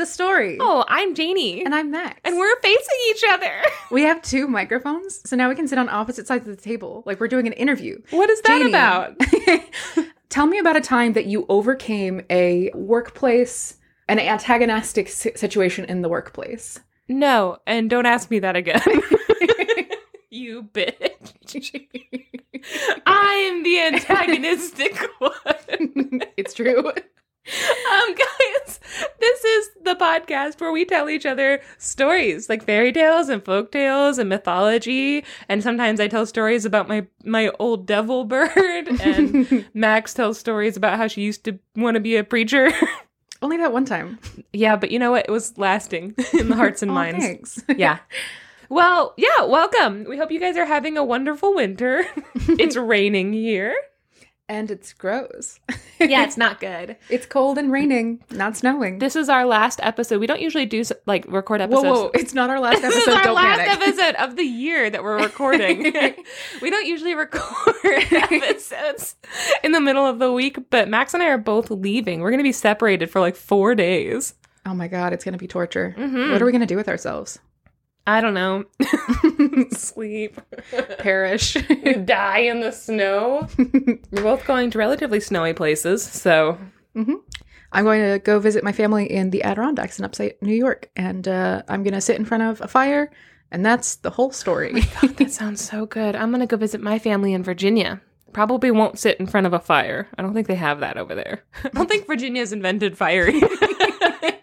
The story. Oh, I'm Janey. And I'm Max. And we're facing each other. we have two microphones, so now we can sit on opposite sides of the table, like we're doing an interview. What is that Janey. about? Tell me about a time that you overcame a workplace, an antagonistic situation in the workplace. No, and don't ask me that again. you bitch. I'm the antagonistic one. it's true. Um, guys, this is the podcast where we tell each other stories, like fairy tales and folk tales and mythology. And sometimes I tell stories about my my old devil bird, and Max tells stories about how she used to want to be a preacher. Only that one time. yeah, but you know what? It was lasting in the hearts and Aw, minds. thanks. Yeah. Well, yeah, welcome. We hope you guys are having a wonderful winter. it's raining here. And it's gross. Yeah, it's not good. It's cold and raining, not snowing. This is our last episode. We don't usually do like record episodes. whoa! whoa. It's not our last episode. This episode. is our Don't last panic. episode of the year that we're recording. we don't usually record episodes in the middle of the week, but Max and I are both leaving. We're going to be separated for like four days. Oh my god, it's gonna be torture. Mhm. What are we gonna do with ourselves? I don't know. Sleep. Perish. Die in the snow. We're both going to relatively snowy places, so I'm going to go visit my family in the Adirondacks in upstate New York, and uh, I'm going to sit in front of a fire, and that's the whole story. that sounds so good. I'm going to go visit my family in Virginia. Probably won't sit in front of a fire. I don't think they have that over there. I don't think Virginia's invented fire.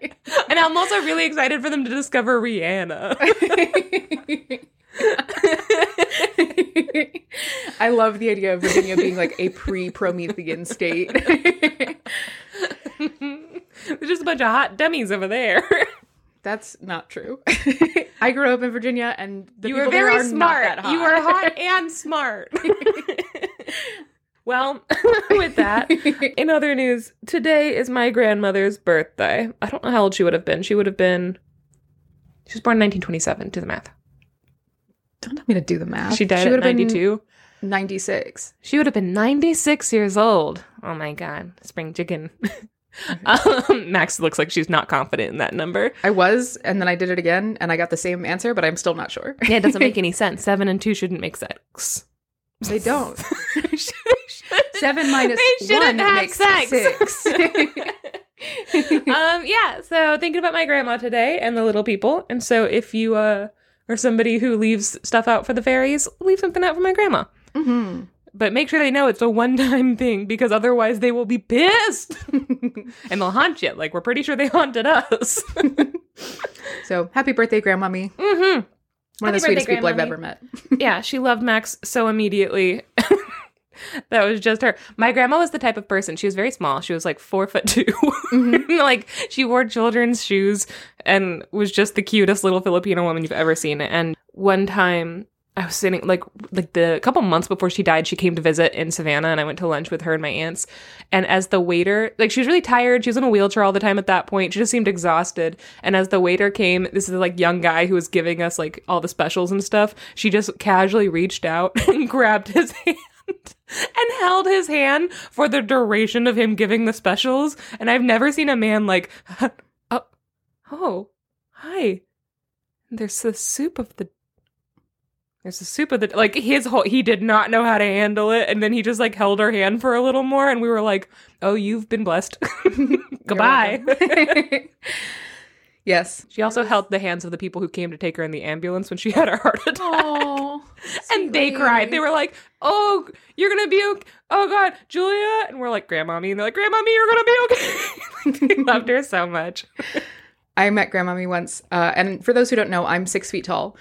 and I'm also really excited for them to discover Rihanna. I love the idea of Virginia being like a pre-Promethean state. There's just a bunch of hot dummies over there. that's not true. I grew up in Virginia, and the you people were there very are not smart. You were hot and smart. Well, with that, in other news, today is my grandmother's birthday. I don't know how old she would have been. She would have been. She was born in 1927. Do the math. Don't tell me to do the math. She died would at have been 92. 96. She would have been 96 years old. Oh my god, spring chicken. um, Max looks like she's not confident in that number. I was, and then I did it again, and I got the same answer, but I'm still not sure. Yeah, it doesn't make any sense. Seven and two shouldn't make six. They don't. Seven minus one makes sex. six. um, yeah, so thinking about my grandma today and the little people. And so if you uh, are somebody who leaves stuff out for the fairies, leave something out for my grandma. hmm But make sure they know it's a one time thing because otherwise they will be pissed and they'll haunt you. Like, we're pretty sure they haunted us. So happy birthday, grandmommy. hmm One of the sweetest people I've ever met. Yeah, she loved Max so immediately. that was just her. My grandma was the type of person. She was very small. She was like four foot 2 mm-hmm. like she wore children's shoes and was just the cutest little Filipino woman you've ever seen. And one time I was sitting like like the couple months before she died, she came to visit in Savannah and I went to lunch with her and my aunts. And as the waiter, like she was really tired, she was in a wheelchair all the time at that point. She just seemed exhausted. And as the waiter came, this is like young guy who was giving us like all the specials and stuff. She just casually reached out and grabbed his hand. And held his hand for the duration of him giving the specials. And I've never seen a man like, oh, oh, hi. There's the soup of the there's the soup of the like his whole he did not know how to handle it and then he just like held her hand for a little more and we were like oh you've been blessed goodbye. yes. she also held the hands of the people who came to take her in the ambulance when she had a heart attack. Oh, and they cried. They were like oh you're gonna be okay oh god julia. And we're like grandmommy and they're like grandmommy you're gonna be okay they loved her so much. I met grandmommy once, uh, and for those who don't know, I'm six feet tall.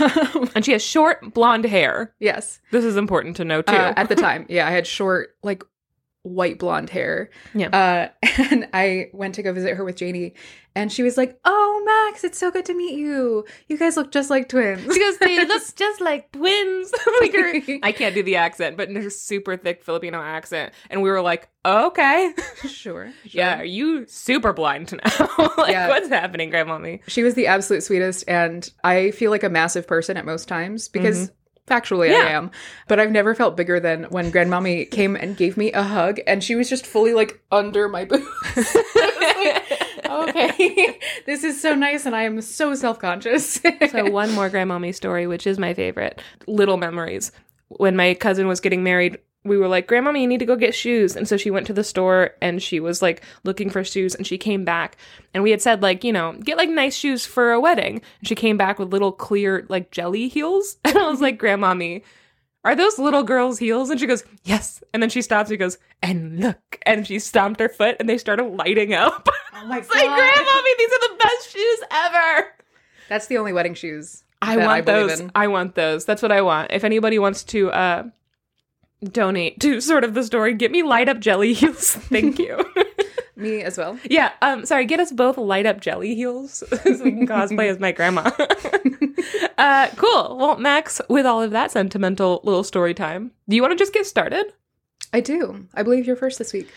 Um, and she has short blonde hair. Yes, this is important to know too. Uh, at the time, yeah, I had short, like white blonde hair. Yeah. Uh, and I went to go visit her with Janey, and she was like, "Oh, Max, it's so good to meet you. You guys look just like twins." because they look just like twins. like her, I can't do the accent, but in her super thick Filipino accent, and we were like, okay, sure, yeah, are you super blind now? like, Yeah. what's happening, grandmommy? She was the absolute sweetest, and I feel like a massive person at most times because factually I Mm-hmm. Am. But I've never felt bigger than when grandmommy came and gave me a hug, and she was just fully like under my boots. I okay. this is so nice, and I am so self conscious. so one more grandmommy story, which is my favorite. Little memories. When my cousin was getting married, we were like, Grandmommy, you need to go get shoes. And so she went to the store and she was like looking for shoes and she came back. And we had said, like, you know, get like nice shoes for a wedding. And she came back with little clear, like jelly heels. And I was like, Grandmommy, are those little girls' heels? And she goes, Yes. And then she stops and goes, And look. And she stomped her foot and they started lighting up. oh my it's like, Grandmommy, these are the best shoes ever. That's the only wedding shoes. I want believe those. I want those. That's what I want. If anybody wants to uh donate to sort of the story, get me light up jelly heels. Thank you. Me as well. yeah, um sorry, get us both light up jelly heels so we can cosplay as my grandma. uh cool. Well, Max, with all of that sentimental little story time, do you want to just get started? I do. I believe you're first this week.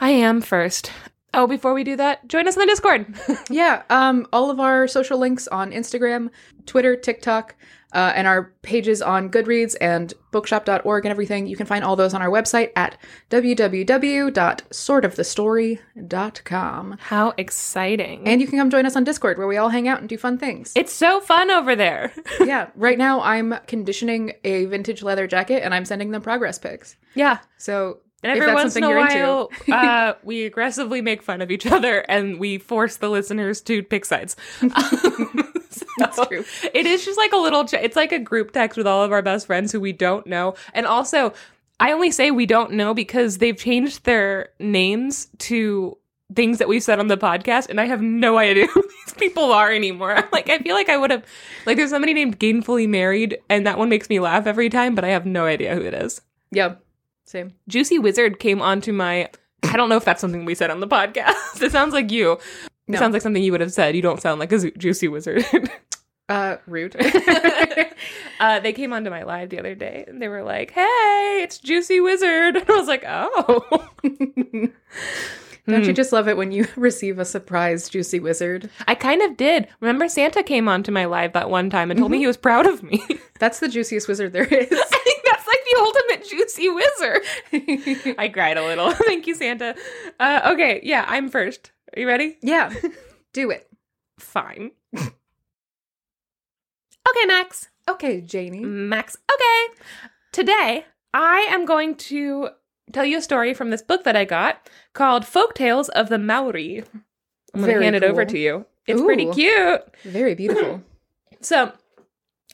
I am first. Oh, before we do that, join us in the Discord. Yeah, um, all of our social links on Instagram, Twitter, TikTok, uh, and our pages on Goodreads and bookshop.org and everything. You can find all those on our website at www.sortofthestory.com. How exciting. And you can come join us on Discord where we all hang out and do fun things. it's so fun over there. yeah, right now I'm conditioning a vintage leather jacket and I'm sending them progress pics. yeah. So And every once in a while, uh, we aggressively make fun of each other and we force the listeners to pick sides. That's true. It is just like a little, it's like a group text with all of our best friends who we don't know. And also, I only say we don't know because they've changed their names to things that we've said on the podcast, and I have no idea who these people are anymore. I'm like, I feel like I would have, like, there's somebody named Gainfully Married, and that one makes me laugh every time, but I have no idea who it is. yeah, same. Juicy Wizard came onto my. I don't know if that's something we said on the podcast. It sounds like you. It sounds like something you would have said. You don't sound like a Juicy Wizard. Uh, rude. uh, they came onto my live the other day and they were like, "Hey, it's Juicy Wizard," and I was like, "Oh." Don't Hmm. you just love it when you receive a surprise juicy wizard? I kind of did. Remember, Santa came onto my live that one time and told me he was proud of me. That's the juiciest wizard there is. I think that's like the ultimate Juicy Wizard. I cried a little. Thank you, Santa. Uh, okay, yeah, I'm first. Are you ready? yeah, do it. Fine. okay, Max. Okay, Janey. Max. Okay. Today, I am going to tell you a story from this book that I got called Folk Tales of the Maori. I'm going to hand it over to you. It's pretty cute. Very beautiful. So, I'm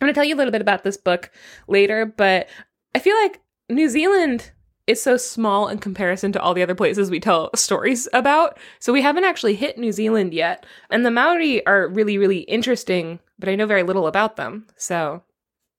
going to tell you a little bit about this book later, but I feel like New Zealand is so small in comparison to all the other places we tell stories about. So, we haven't actually hit New Zealand yet. And the Maori are really, really interesting, but I know very little about them. So,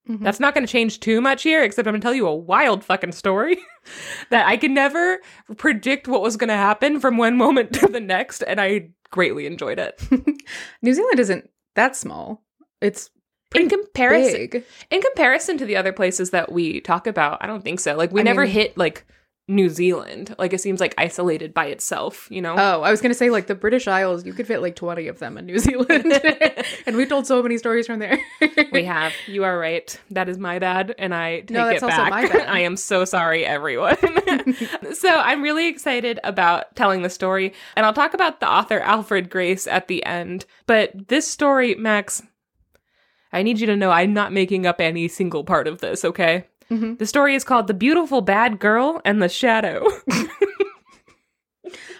Mhm. that's not going to change too much here, except I'm going to tell you a wild fucking story that I can never predict what was going to happen from one moment to the next. And I greatly enjoyed it. New Zealand isn't that small. It's In comparison, big. in comparison to the other places that we talk about, I don't think so. Like we I never mean- hit like New Zealand. Like it seems like isolated by itself, you know? Oh, I was gonna say like the British Isles. You could fit like twenty of them in New Zealand, and we've told so many stories from there. we have. You are right. That is my bad, and I take No, that's it also back. my bad. I am so sorry, everyone. so I'm really excited about telling the story, and I'll talk about the author Alfred Grace at the end. But this story, Max, I need you to know I'm not making up any single part of this. Okay. Mhm. The story is called "The Beautiful Bad Girl and the Shadow."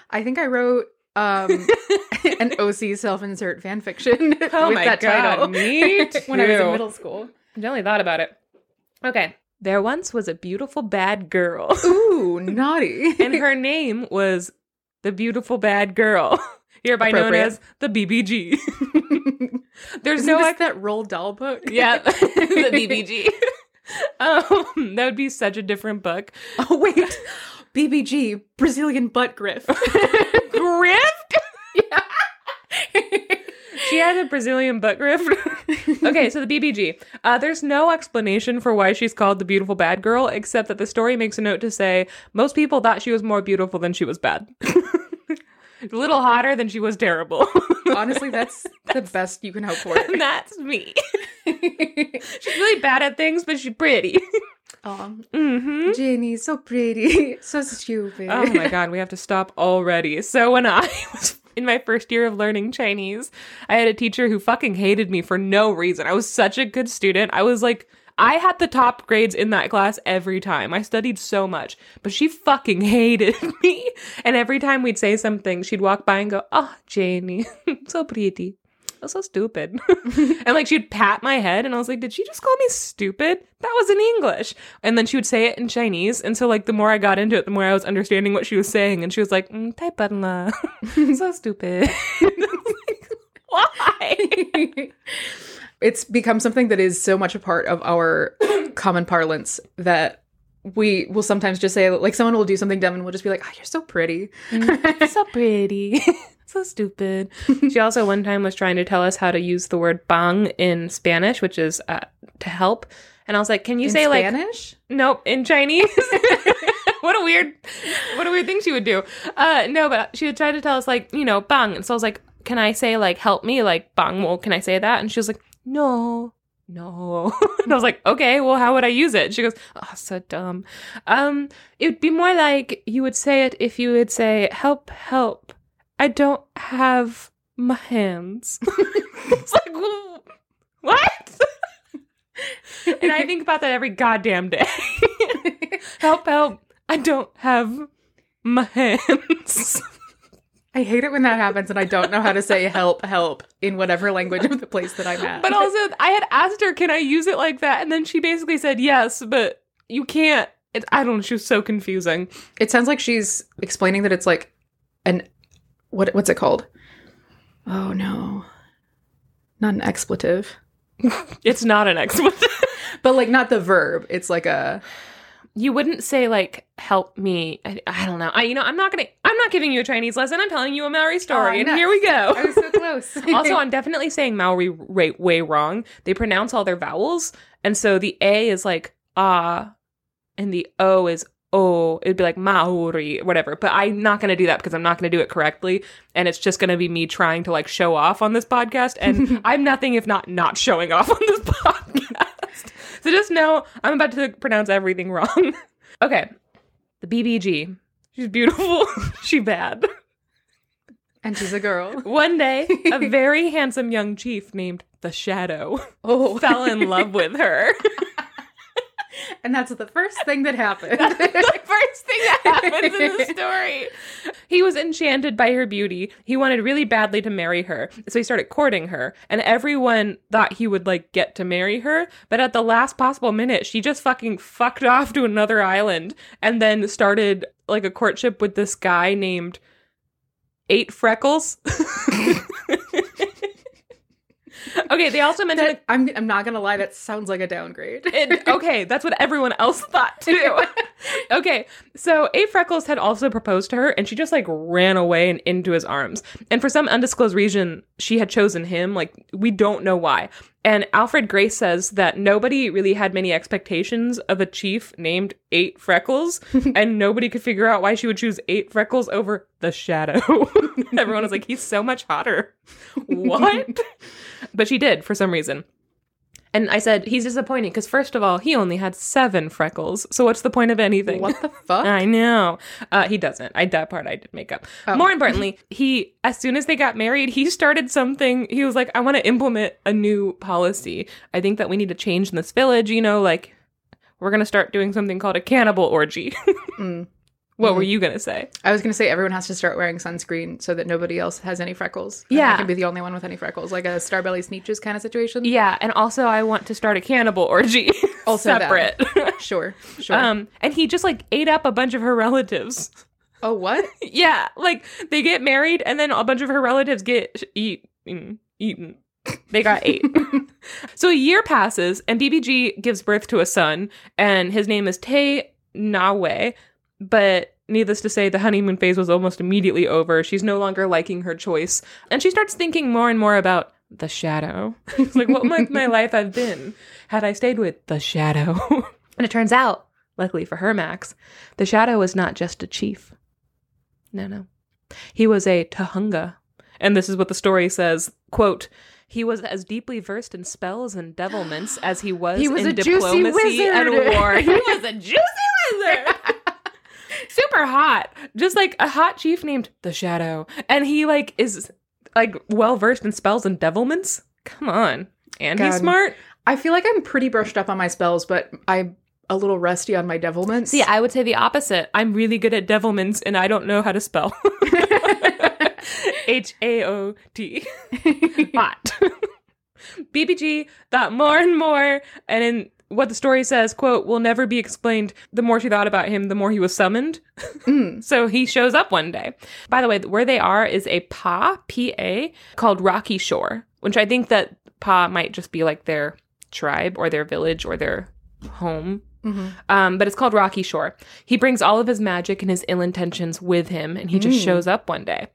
I think I wrote um, an OC self-insert fan fiction Oh with my that God, title me when I was in middle school. I only thought about it. Okay. There once was a beautiful bad girl. Ooh, naughty! and her name was the beautiful bad girl, hereby known as the BBG. There's Isn't no this that Roald Dahl book? yeah, the BBG. um, that would be such a different book. Oh wait, BBG Brazilian butt griff. Grift. yeah. She had a Brazilian butt grift. okay, so the BBG. Uh, there's no explanation for why she's called the beautiful bad girl, except that the story makes a note to say most people thought she was more beautiful than she was bad. A little hotter than she was terrible. Honestly, that's the best you can hope for. and that's me. she's really bad at things, but she's pretty. Aw, hmm Jenny, so pretty, so stupid. Oh my god, we have to stop already. So when I was in my first year of learning Chinese, I had a teacher who fucking hated me for no reason. I was such a good student. I was like, I had the top grades in that class every time. I studied so much, but she fucking hated me. And every time we'd say something, she'd walk by and go, Oh, Janey, so pretty. That's so stupid. and like she'd pat my head, and I was like, Did she just call me stupid? That was in English. And then she would say it in Chinese. And so, like, the more I got into it, the more I was understanding what she was saying. And she was like, mm, la. so stupid. like, Why? It's become something that is so much a part of our common parlance that we will sometimes just say like someone will do something dumb and we'll just be like oh you're so pretty. So pretty. So stupid. She also one time was trying to tell us how to use the word bang in spanish which is uh, to help. And i was like can you in say like spanish? nope in chinese? What a weird what a weird thing she would do. Uh no but she would try to tell us like you know bang. And so i was like can i say like help me like bang? Well can i say that? And she was like no. No. And i was like okay well how would i use it? She goes oh so dumb. Um it would be more like you would say it if you would say help help. I don't have my hands. It's like "Well, what? And i think about that every goddamn day. Help help. I don't have my hands i hate it when that happens and i don't know how to say help help in whatever language of the place that i'm at But also, I had asked her, "Can I use it like that?" And then she basically said yes, but you can't. It, I don't know. She was so confusing. it sounds like she's explaining that it's like an what what's it called oh no not an expletive It's not an expletive. but like not the verb it's like a you wouldn't say like "help me." I, I don't know. I, you know, I'm not gonna. I'm not giving you a Chinese lesson. I'm telling you a Maori story, Oh, and here we go. i was so close also, I'm definitely saying Maori way, way wrong. They pronounce all their vowels, and so the A is like ah, and the O is oh. It'd be like Maori, whatever. But I'm not going to do that because I'm not going to do it correctly, and it's just going to be me trying to like show off on this podcast, and I'm nothing if not not showing off on this podcast. So just know I'm about to pronounce everything wrong. okay, the BBG. She's beautiful. she bad. and she's a girl One day, a very handsome young chief named the Shadow oh fell in love with her. And that's the first thing that happened the first thing that happens in the story. He was enchanted by her beauty. He wanted really badly to marry her. So he started courting her. And everyone thought he would like get to marry her. But at the last possible minute, she just fucking fucked off to another island and then started like a courtship with this guy named Eight Freckles. Okay, they also mentioned That- I'm, I'm not gonna lie that sounds like a downgrade it, okay, that's what everyone else thought too. okay, so A Freckles had also proposed to her, and she just like ran away and into his arms. And for some undisclosed reason, she had chosen him. Like we don't know why. And Alfred Grace says that nobody really had many expectations of a chief named Eight Freckles, and nobody could figure out why she would choose Eight Freckles over the Shadow. Everyone was like, he's so much hotter. What? but she did for some reason. And I said, he's disappointing because, first of all, he only had seven freckles. So what's the point of anything? what the fuck I know. Uh, he doesn't. I that part I did make up. Oh. More importantly, he as soon as they got married, he started something. He was like, I want to implement a new policy. I think that we need to change in this village. You know, like we're gonna start doing something called a cannibal orgy. Mm. What were you gonna say? I was gonna say everyone has to start wearing sunscreen so that nobody else has any freckles. And Yeah. I can be the only one with any freckles, like a Starbelly Sneetches kind of situation. Yeah, and also I want to start a cannibal orgy. Also separate. Sure, sure. um, and he just like ate up a bunch of her relatives. oh, what? Yeah, like they get married and then a bunch of her relatives get eat mm, eaten. They got ate. so a year passes and BBG gives birth to a son and his name is Tae Nawe, but needless to say the honeymoon phase was almost immediately over. She's no longer liking her choice and she starts thinking more and more about the shadow. It's like what might my life have been had I stayed with the shadow. and it turns out, luckily for her Max, the shadow was not just a chief. No, no. He was a Tahunga. And this is what the story says, quote, he was as deeply versed in spells and devilments as he was, He was in diplomacy and war. He was a juicy wizard. Super hot. Just like a hot chief named the Shadow. And he like is like well versed in spells and devilments. Come on. And he's smart. I feel like I'm pretty brushed up on my spells, but I'm a little rusty on my devilments. See, I would say the opposite. I'm really good at devilments and I don't know how to spell. H A O T. Hot. BBG thought more and more, and in what the story says, quote, will never be explained. The more she thought about him, the more he was summoned. Mm. so he shows up one day. By the way, where they are is a pa, P A, called Rocky Shore, which I think that pa might just be like their tribe or their village or their home Mhm. um, but it's called Rocky Shore. He brings all of his magic and his ill intentions with him, and he just Mm. shows up one day.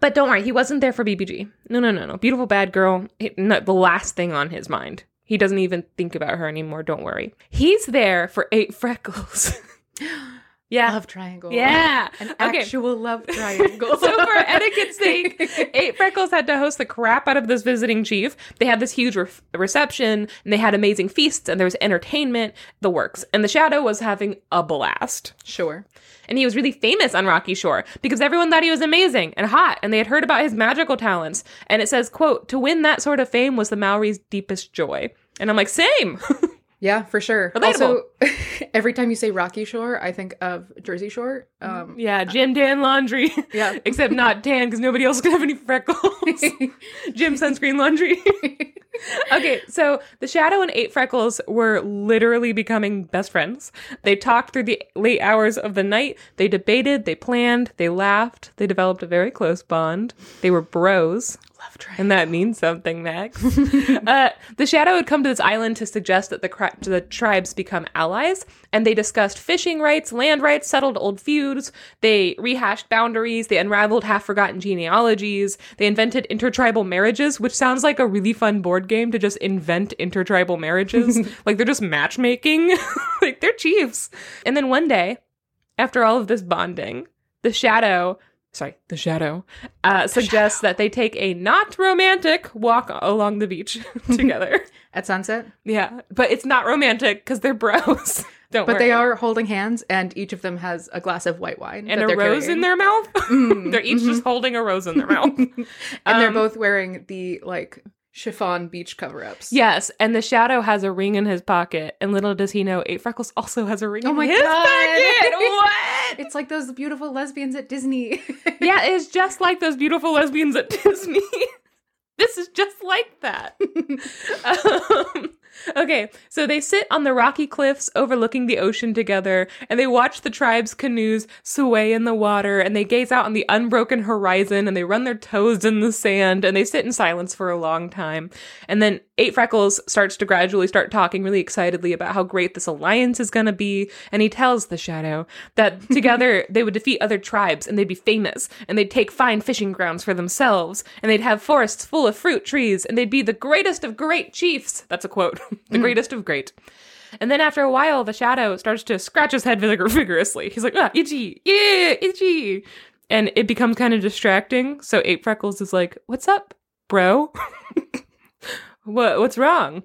But don't worry, he wasn't there for BBG. No, no, no, no. Beautiful bad girl, not the last thing on his mind. He doesn't even think about her anymore. Don't worry. He's there for eight freckles. yeah. Love triangle. Yeah. An Okay. actual love triangle. So for etiquette's sake, Eight Freckles had to host the crap out of this visiting chief. They had this huge re- reception, and they had amazing feasts, and there was entertainment, the works. And the Shadow was having a blast. Sure. And he was really famous on Rocky Shore because everyone thought he was amazing and hot, and they had heard about his magical talents. And it says, "quote To win that sort of fame was the Maori's deepest joy." And I'm like, same. Yeah, for sure. Relatable. Also, every time you say Rocky Shore, I think of Jersey Shore. Um, yeah, gym tan laundry. yeah. Except not tan because nobody else can have any freckles. gym sunscreen laundry. okay, so the Shadow and Eight Freckles were literally becoming best friends. They talked through the late hours of the night. They debated, they planned, they laughed, they developed a very close bond. They were bros. Love triangle. And that means something, Max. uh, the Shadow had come to this island to suggest that the, cri- the tribes become allies, and they discussed fishing rights, land rights, settled old feuds. They rehashed boundaries. They unraveled half forgotten genealogies. They invented intertribal marriages, which sounds like a really fun board game to just invent intertribal marriages. like they're just matchmaking. like they're chiefs. And then one day, after all of this bonding, the Shadow sorry, the shadow, uh, suggests that they take a not romantic walk along the beach together. At sunset. yeah, but it's not romantic because they're bros. Don't But worry. they are holding hands, and each of them has a glass of white wine. and a they're rose in their mouth. Mm, they're each just holding a rose in their mouth. and they're Um, both wearing the like chiffon beach cover ups. Yes, and the shadow has a ring in his pocket, and little does he know, Eight Freckles also has a ring Oh in my his God. pocket. What? It's like those beautiful lesbians at Disney. yeah, it's just like those beautiful lesbians at Disney. this is just like that. um, okay, so they sit on the rocky cliffs overlooking the ocean together, and they watch the tribe's canoes sway in the water, and they gaze out on the unbroken horizon, and they run their toes in the sand, and they sit in silence for a long time. And then Eight Freckles starts to gradually start talking really excitedly about how great this alliance is going to be, and he tells the Shadow that together they would defeat other tribes, and they'd be famous, and they'd take fine fishing grounds for themselves, and they'd have forests full of fruit trees, and they'd be the greatest of great chiefs. That's a quote. the greatest of great. And then after a while, the shadow starts to scratch his head vigor- vigorously. He's like, ah, itchy, yeah, itchy. And it becomes kind of distracting. So Eight Freckles is like, what's up, bro? what, what's wrong?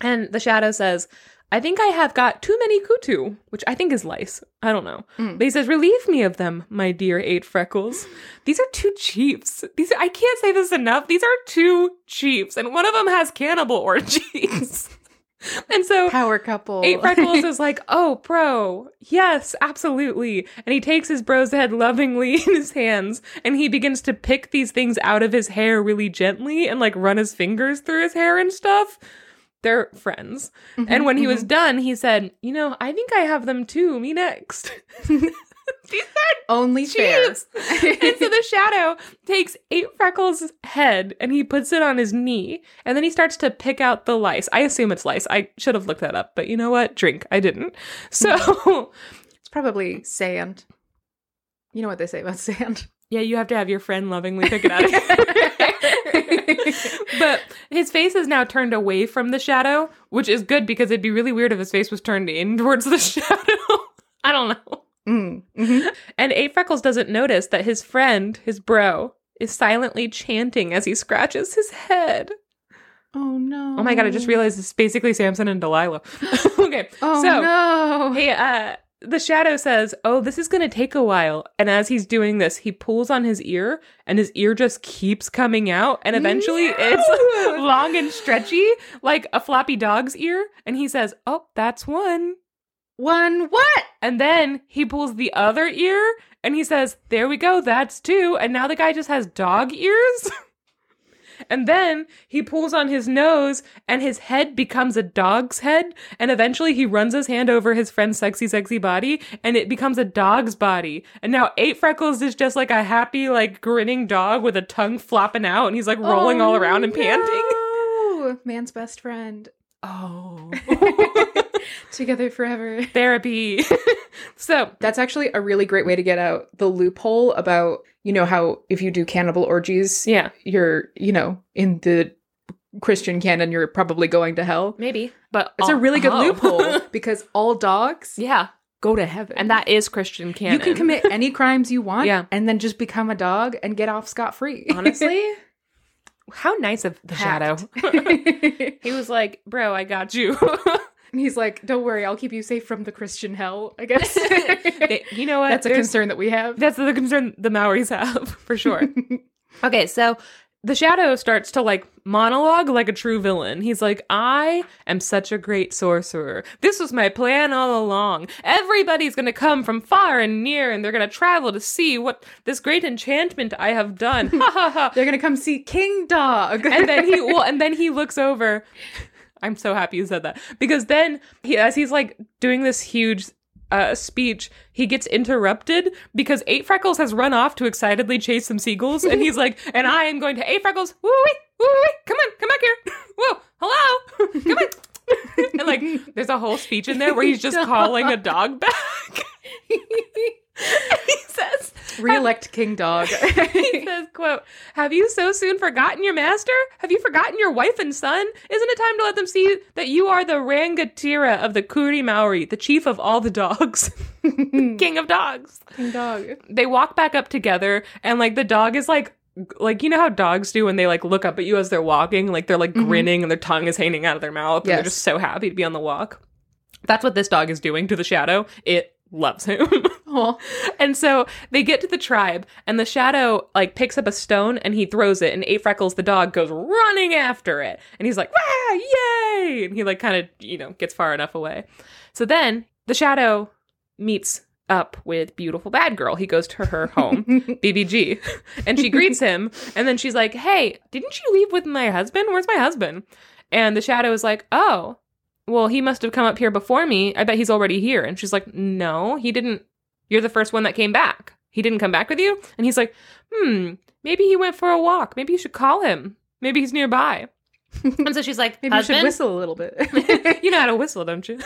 And the shadow says, I think I have got too many kutu, which I think is lice. I don't know. Mm. But he says, Relieve me of them, my dear Eight Freckles. These are two chiefs. These are, I can't say this enough. These are two chiefs, and one of them has cannibal orgies. and so Power couple. Eight Freckles is like, oh, bro, yes, absolutely. And he takes his bro's head lovingly in his hands and he begins to pick these things out of his hair really gently and like run his fingers through his hair and stuff. They're friends. Mhm, And when he was mhm. done, he said, you know, I think I have them too. Me next. These are only fair. And so the shadow takes Eight Freckles' head and he puts it on his knee, and then he starts to pick out the lice. I assume it's lice. I should have looked that up, but you know what? Drink. I didn't. So it's probably sand. You know what they say about sand. Yeah, you have to have your friend lovingly pick it out. but his face is now turned away from the shadow, which is good because it'd be really weird if his face was turned in towards the shadow. I don't know. Mm, mhm. And Eight Freckles doesn't notice that his friend, his bro, is silently chanting as he scratches his head. Oh no. Oh my god, I just realized it's basically Samson and Delilah. okay. Oh so no. hey, uh the shadow says, Oh, this is going to take a while. And as he's doing this, he pulls on his ear and his ear just keeps coming out. And eventually No! it's long and stretchy, like a floppy dog's ear. And he says, Oh, that's one. One what? And then he pulls the other ear and he says, There we go, that's two. And now the guy just has dog ears. and then he pulls on his nose and his head becomes a dog's head. And eventually he runs his hand over his friend's sexy, sexy body and it becomes a dog's body. And now Eight Freckles is just like a happy, like grinning dog with a tongue flopping out and he's like rolling oh, all around and panting. panting. Man's best friend. Oh. Together forever. Therapy. so That's actually a really great way to get out the loophole about, you know, how if you do cannibal orgies, yeah, you're, you know, in the Christian canon, you're probably going to hell. maybe. But It's a really good oh. loophole because all dogs yeah. go to heaven. And that is Christian canon. you can commit any crimes you want Yeah. and then just become a dog and get off scot free. honestly. How nice of the shadow. He was like, "Bro, I got you." And he's like, don't worry, I'll keep you safe from the Christian hell, I guess. They- you know what? That's a There's- concern that we have. That's the concern the Maoris have for sure. okay, so the shadow starts to like monologue like a true villain. He's like, I am such a great sorcerer. This was my plan all along. Everybody's gonna come from far and near and they're gonna travel to see what this great enchantment I have done. Ha ha ha. They're gonna come see King Dog. and then he well, and then he looks over. I'm so happy you said that because then he, as he's like doing this huge uh, speech, he gets interrupted because Eight Freckles has run off to excitedly chase some seagulls, and he's like, "And I am going to Eight Freckles, woo wee, woo wee, come on, come back here, whoa, hello, come on." And like, there's a whole speech in there where he's just calling a dog back. he says, Re-elect King Dog. he says, quote, Have you so soon forgotten your master? Have you forgotten your wife and son? Isn't it time to let them see that you are the Rangatira of the Kuri Maori, the chief of all the dogs? King of dogs. King Dog. They walk back up together and like the dog is like like you know how dogs do when they like look up at you as they're walking, like they're like mm-hmm. grinning and their tongue is hanging out of their mouth and they're just so happy to be on the walk. That's what this dog is doing to the shadow. It loves him. And so they get to the tribe, and the shadow like picks up a stone and he throws it, and Eight Freckles the dog goes running after it, and he's like, "Wah, yay!" And he like kind of you know gets far enough away. So then the shadow meets up with beautiful bad girl. He goes to her home, BBG, and she greets him, and then she's like, "Hey, didn't you leave with my husband? Where's my husband?" And the shadow is like, "Oh." Well, he must have come up here before me. I bet he's already here. And she's like, No, he didn't you're the first one that came back. He didn't come back with you? And he's like, hmm, maybe he went for a walk. Maybe you should call him. Maybe he's nearby. and so she's like, maybe you should whistle a little bit. you know how to whistle, don't you?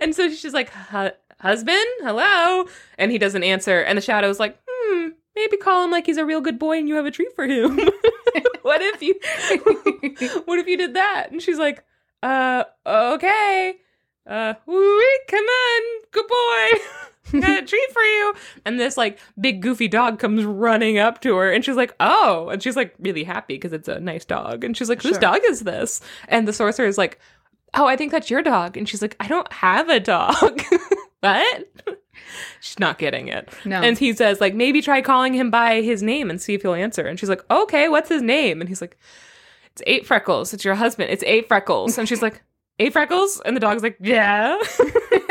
and so she's like, "Hu- husband, hello. And he doesn't answer. And the shadow's like, hmm, maybe call him like he's a real good boy and you have a treat for him. what if you, what if you did that? And she's like, uh, okay. Uh, come on, good boy. Got a treat for you. And this like big goofy dog comes running up to her and she's like, oh. And she's like really happy because it's a nice dog. And she's like, whose Sure. dog is this? And the sorcerer is like, oh, I think that's your dog. And she's like, I don't have a dog. What? She's not getting it. No. And he says, like, maybe try calling him by his name and see if he'll answer. And she's like, okay, what's his name? And he's like, it's Eight Freckles. It's your husband. It's Eight Freckles. And she's like, Eight Freckles? And the dog's like, yeah.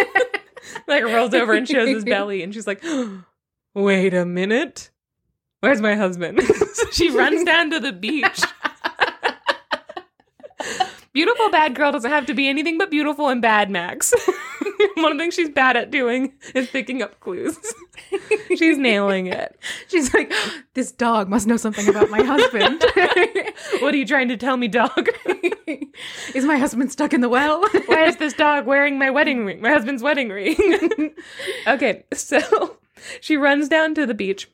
like rolls over and shows his belly. And she's like, wait a minute. Where's my husband? so she runs down to the beach. Beautiful bad girl doesn't have to be anything but beautiful and bad, Max. One of the things she's bad at doing is picking up clues. she's nailing it. She's like, this dog must know something about my husband. What are you trying to tell me, dog? Is my husband stuck in the well? Why is this dog wearing my wedding ring? My husband's wedding ring. okay, so she runs down to the beach.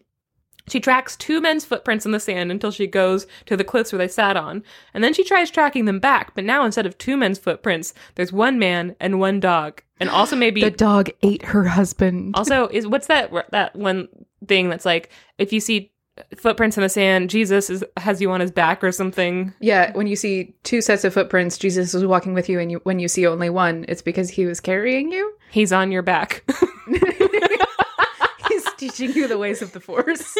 She tracks two men's footprints in the sand until she goes to the cliffs where they sat on. And then she tries tracking them back, but now instead of two men's footprints, there's one man and one dog. And also maybe the dog ate her husband. also is what's that that one thing that's like if you see footprints in the sand, Jesus is has you on his back or something. Yeah, when you see two sets of footprints, Jesus is walking with you, and you, when you see only one, it's because he was carrying you. He's on your back. Teaching you the ways of the force.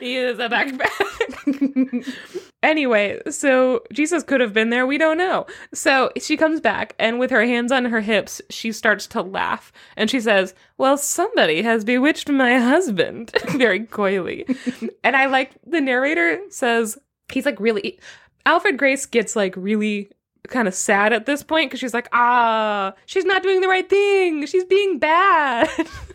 he is a backpack. anyway, so Jesus could have been there. We don't know. So she comes back, and with her hands on her hips, she starts to laugh. And she says, Well, somebody has bewitched my husband. Very coyly. and I like the narrator says, He's like really. Alfred Grace gets like really kind of sad at this point because she's like, ah, she's not doing the right thing. She's being bad.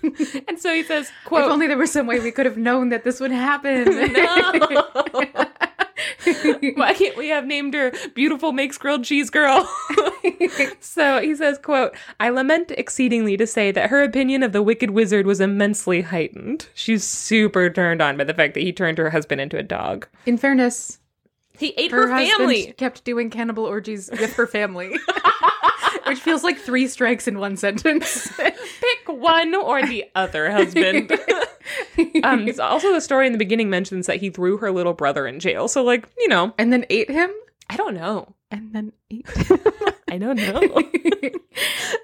and so he says, quote, if only there was some way we could have known that this would happen. Why can't we have named her Beautiful Makes Grilled Cheese Girl? so he says, quote, I lament exceedingly to say that her opinion of the wicked wizard was immensely heightened. She's super turned on by the fact that he turned her husband into a dog. In fairness, he ate her, her family. Kept doing cannibal orgies with her family, which feels like three strikes in one sentence. Pick one or the other husband. um, also, the story in the beginning mentions that he threw her little brother in jail. So, like, you know, and then ate him. I don't know. And then ate. I don't know.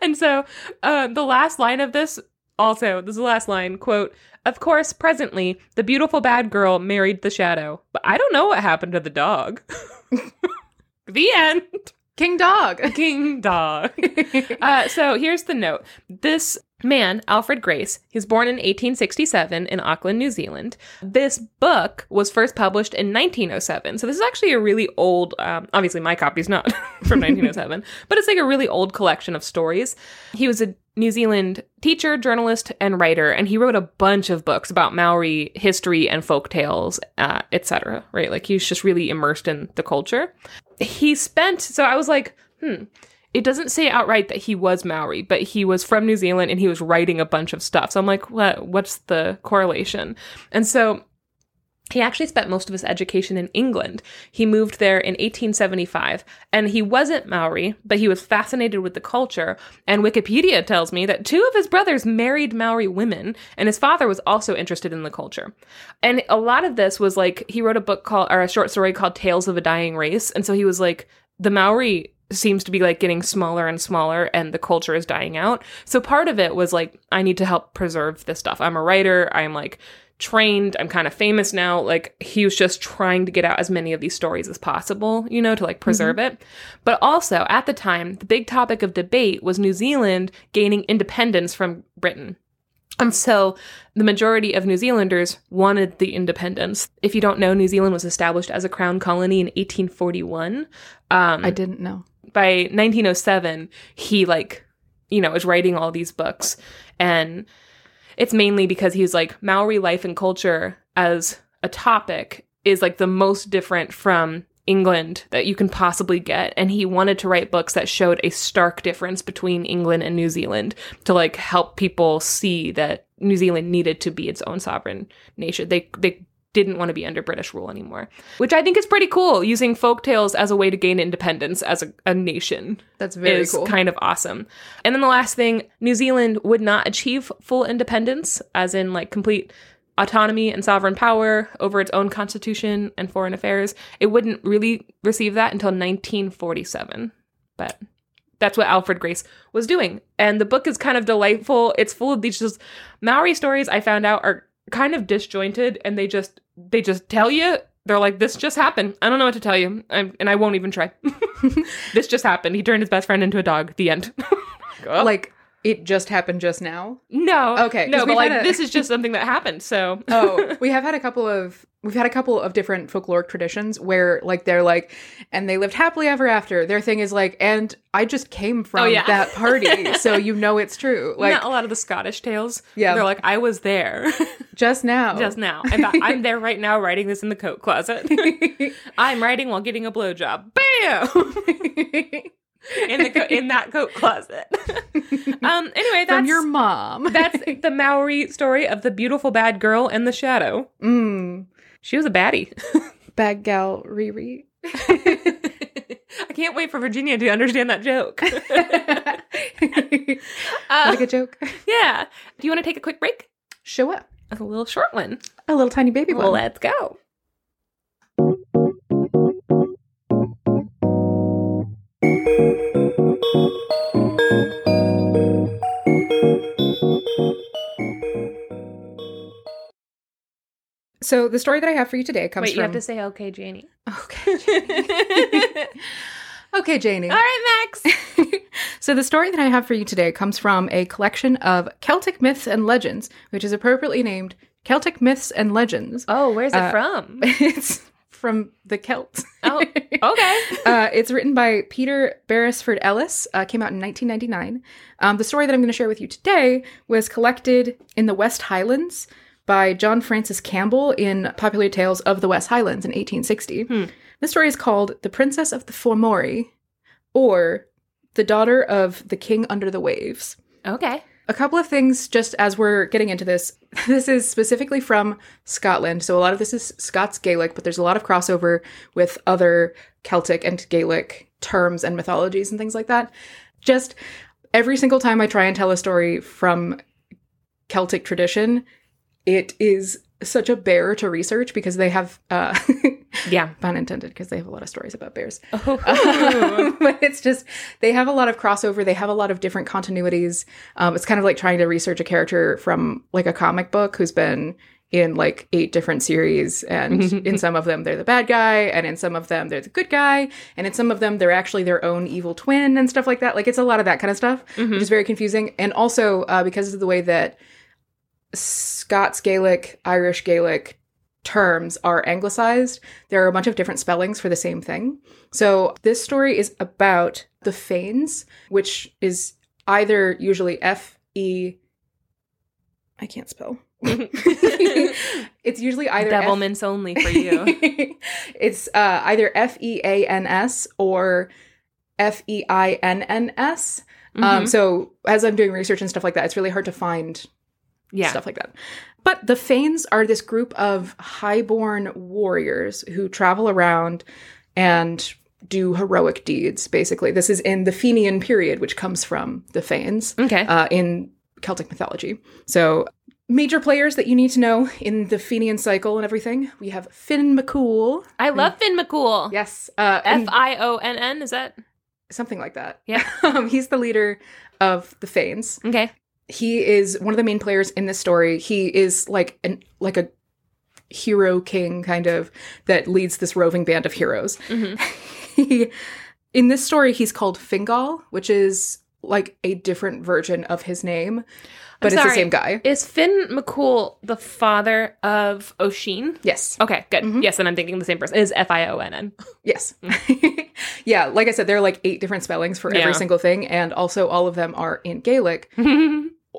and so, uh, the last line of this also, this is the last line quote, of course, presently, the beautiful bad girl married the shadow, but I don't know what happened to the dog. the end. King Dog. King Dog. uh, so here's the note. This man, Alfred Grace, he was born in 1867 in Auckland, New Zealand. This book was first published in 1907. So this is actually a really old, um, obviously my copy's not from 1907, but it's like a really old collection of stories. He was a New Zealand teacher, journalist, and writer, and he wrote a bunch of books about Maori history and folk tales, uh, etc. Right, like he's just really immersed in the culture. He spent, so I was like, hmm. It doesn't say outright that he was Maori, but he was from New Zealand and he was writing a bunch of stuff. So I'm like, what? What's the correlation? And so he actually spent most of his education in England. He moved there in 1875, and he wasn't Maori, but he was fascinated with the culture. And Wikipedia tells me that two of his brothers married Maori women, and his father was also interested in the culture. And a lot of this was like he wrote a book called, or a short story called Tales of a Dying Race. And so he was like, the Maori seems to be like getting smaller and smaller and the culture is dying out. So part of it was like, I need to help preserve this stuff. I'm a writer. I'm like, trained. I'm kind of famous now. Like he was just trying to get out as many of these stories as possible, you know, to like preserve mm-hmm. it. But also at the time, the big topic of debate was New Zealand gaining independence from Britain. And so the majority of New Zealanders wanted the independence. If you don't know, New Zealand was established as a crown colony in 1841. Um, I didn't know. By 1907, he like, you know, was writing all these books and it's mainly because he's like Maori life and culture as a topic is like the most different from England that you can possibly get. And he wanted to write books that showed a stark difference between England and New Zealand to like help people see that New Zealand needed to be its own sovereign nation. They they didn't want to be under British rule anymore, which I think is pretty cool. Using folk tales as a way to gain independence as a, a nation. That's very is cool. kind of awesome. And then the last thing, New Zealand would not achieve full independence, as in like complete autonomy and sovereign power over its own constitution and foreign affairs. It wouldn't really receive that until 1947. But that's what Alfred Grace was doing. And the book is kind of delightful. It's full of these just Maori stories I found out are kind of disjointed and they just they just tell you they're like this just happened. I don't know what to tell you. I'm, and i won't even try. This just happened. He turned his best friend into a dog. The end. Like it just happened just now? No. Okay no but like a... this is just something that happened so. Oh we have had a couple of we've had a couple of different folkloric traditions where like they're like and they lived happily ever after. Their thing is like and i just came oh, from oh, yeah. that party so you know it's true. Like Not a lot of the scottish tales yeah. they're like i was there. Just now. Just now. In fact i'm there right now writing this in the coat closet. I'm writing while getting a blowjob. Bam in the co- in that coat closet. um. Anyway, that's from your mom. that's the Maori story of the beautiful bad girl and the shadow. Mm. She was a baddie. Bad gal Riri. I can't wait for Virginia to understand that joke. uh, like a good joke. Yeah. Do you want to take a quick break? Show up. A little short one. A little tiny baby one. Let's go. So the story that I have for you today comes Wait, from. You have to say "Okay, Janey." Okay, Janey. okay, Janey. All right, Max. so the story that I have for you today comes from a collection of Celtic myths and legends, which is appropriately named "Celtic Myths and Legends." Oh, where's it uh, from? It's from the Celts. Oh, okay. uh, it's written by Peter Berresford Ellis. Uh, came out in 1999. Um, the story that I'm going to share with you today was collected in the West Highlands by John Francis Campbell in Popular Tales of the West Highlands in 1860. Hmm. The story is called "The Princess of the Fomorii, or "The Daughter of the King Under the Waves." Okay. A couple of things just as we're getting into this. This is specifically from Scotland. So a lot of this is Scots Gaelic, but there's a lot of crossover with other Celtic and Gaelic terms and mythologies and things like that. Just every single time I try and tell a story from Celtic tradition, it is such a bear to research because they have uh Yeah. pun intended because they have a lot of stories about bears. Oh. but it's just they have a lot of crossover they have a lot of different continuities. Um, it's kind of like trying to research a character from like a comic book who's been in like eight different series and in some of them they're the bad guy and in some of them they're the good guy and in some of them they're actually their own evil twin and stuff like that. Like it's a lot of that kind of stuff which is very confusing. And also uh, because of the way that scots gaelic irish gaelic terms are anglicized, there are a bunch of different spellings for the same thing. So this story is about the Fanes, which is either usually F E. I can't spell. it's usually either F- Devilments only for you. it's uh, either F E A N S or F E I N N S. Um, Mhm. so as I'm doing research and stuff like that, it's really hard to find yeah. stuff like that. But the Fanes are this group of highborn warriors who travel around and do heroic deeds, basically. This is in the Fenian period, which comes from the Fanes Okay. uh, in Celtic mythology. So, major players that you need to know in the Fenian cycle and everything. We have Finn McCool. I love Finn McCool. Yes. Uh, F I O N N. Is that something like that. Yeah. um, he's the leader of the Fanes. okay? He is one of the main players in this story. He is like an like a hero king kind of that leads this roving band of heroes. Mhm. he, in this story, he's called Fingal, which is like a different version of his name, but it's the sorry. same guy. Is Finn McCool the father of Oisín? Yes. Okay, good. Mhm. Yes, and I'm thinking the same person. Is F I O N N. Yes. yeah, like I said, there are like eight different spellings for Yeah. every single thing, and also all of them are in Gaelic.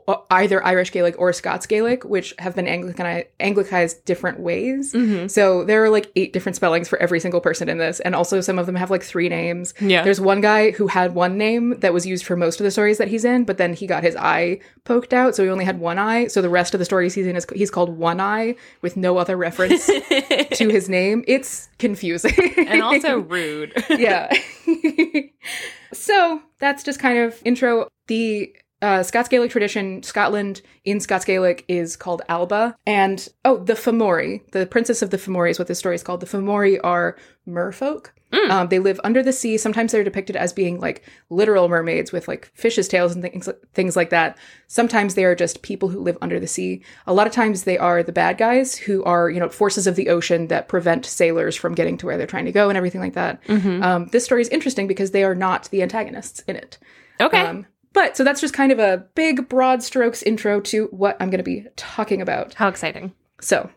uh, either Irish Gaelic or Scots Gaelic, which have been Anglican- Anglicized different ways. Mhm. So there are like eight different spellings for every single person in this, and also some of them have like three names. Yeah. There's one guy who had one name that was used for most of the stories that he's in, but then he got his eye poked out, so he only had one eye. So the rest of the stories he's in is he's called One Eye with no other reference to his name. It's confusing and also rude. yeah. so that's just kind of intro. The uh, Scots Gaelic tradition, Scotland in Scots Gaelic is called Alba. And oh, the Fomori, the princess of the Fomori is what this story is called. The Fomori are merfolk. Um, they live under the sea. Sometimes they're depicted as being like literal mermaids with like fish's tails and things things like that. Sometimes they are just people who live under the sea. A lot of times they are the bad guys who are you know forces of the ocean that prevent sailors from getting to where they're trying to go and everything like that. Um, this story is interesting because they are not the antagonists in it. Okay. Um, but so that's just kind of a big broad strokes intro to what I'm going to be talking about. How exciting. So,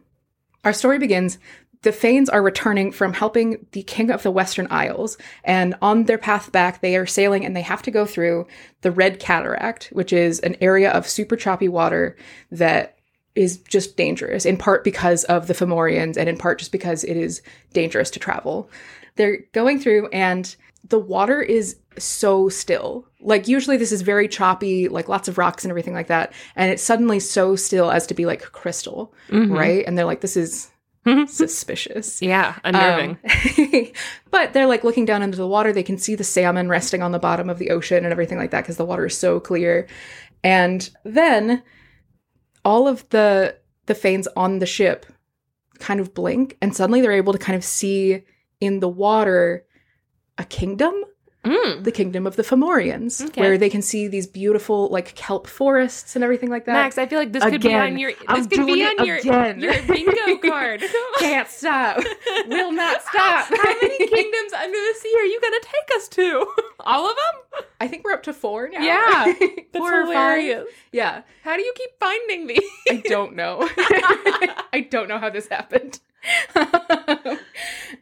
our story begins. The Fanes are returning from helping the King of the Western Isles, and on their path back, they are sailing and they have to go through the Red Cataract, which is an area of super choppy water that is just dangerous, in part because of the Fomorians, and in part just because it is dangerous to travel. They're going through, and the water is so still. Like, usually, this is very choppy, like lots of rocks and everything like that. And it's suddenly so still as to be like crystal, right? And they're like, this is suspicious. Yeah, unnerving. Um, but they're like looking down into the water. They can see the salmon resting on the bottom of the ocean and everything like that because the water is so clear. And then all of the the fanes on the ship kind of blink, and suddenly they're able to kind of see in the water a kingdom Mm. the kingdom of the Fomorians, Okay. where they can see these beautiful like kelp forests and everything like that. Max, I feel like this could be on your this I'm could be on your again. your bingo card. can't stop. Will not stop. How many kingdoms under the sea are you gonna take us to? All of them? I think we're up to four now. Yeah. That's four or hilarious. five. Yeah. How do you keep finding these? I don't know. I don't know how this happened.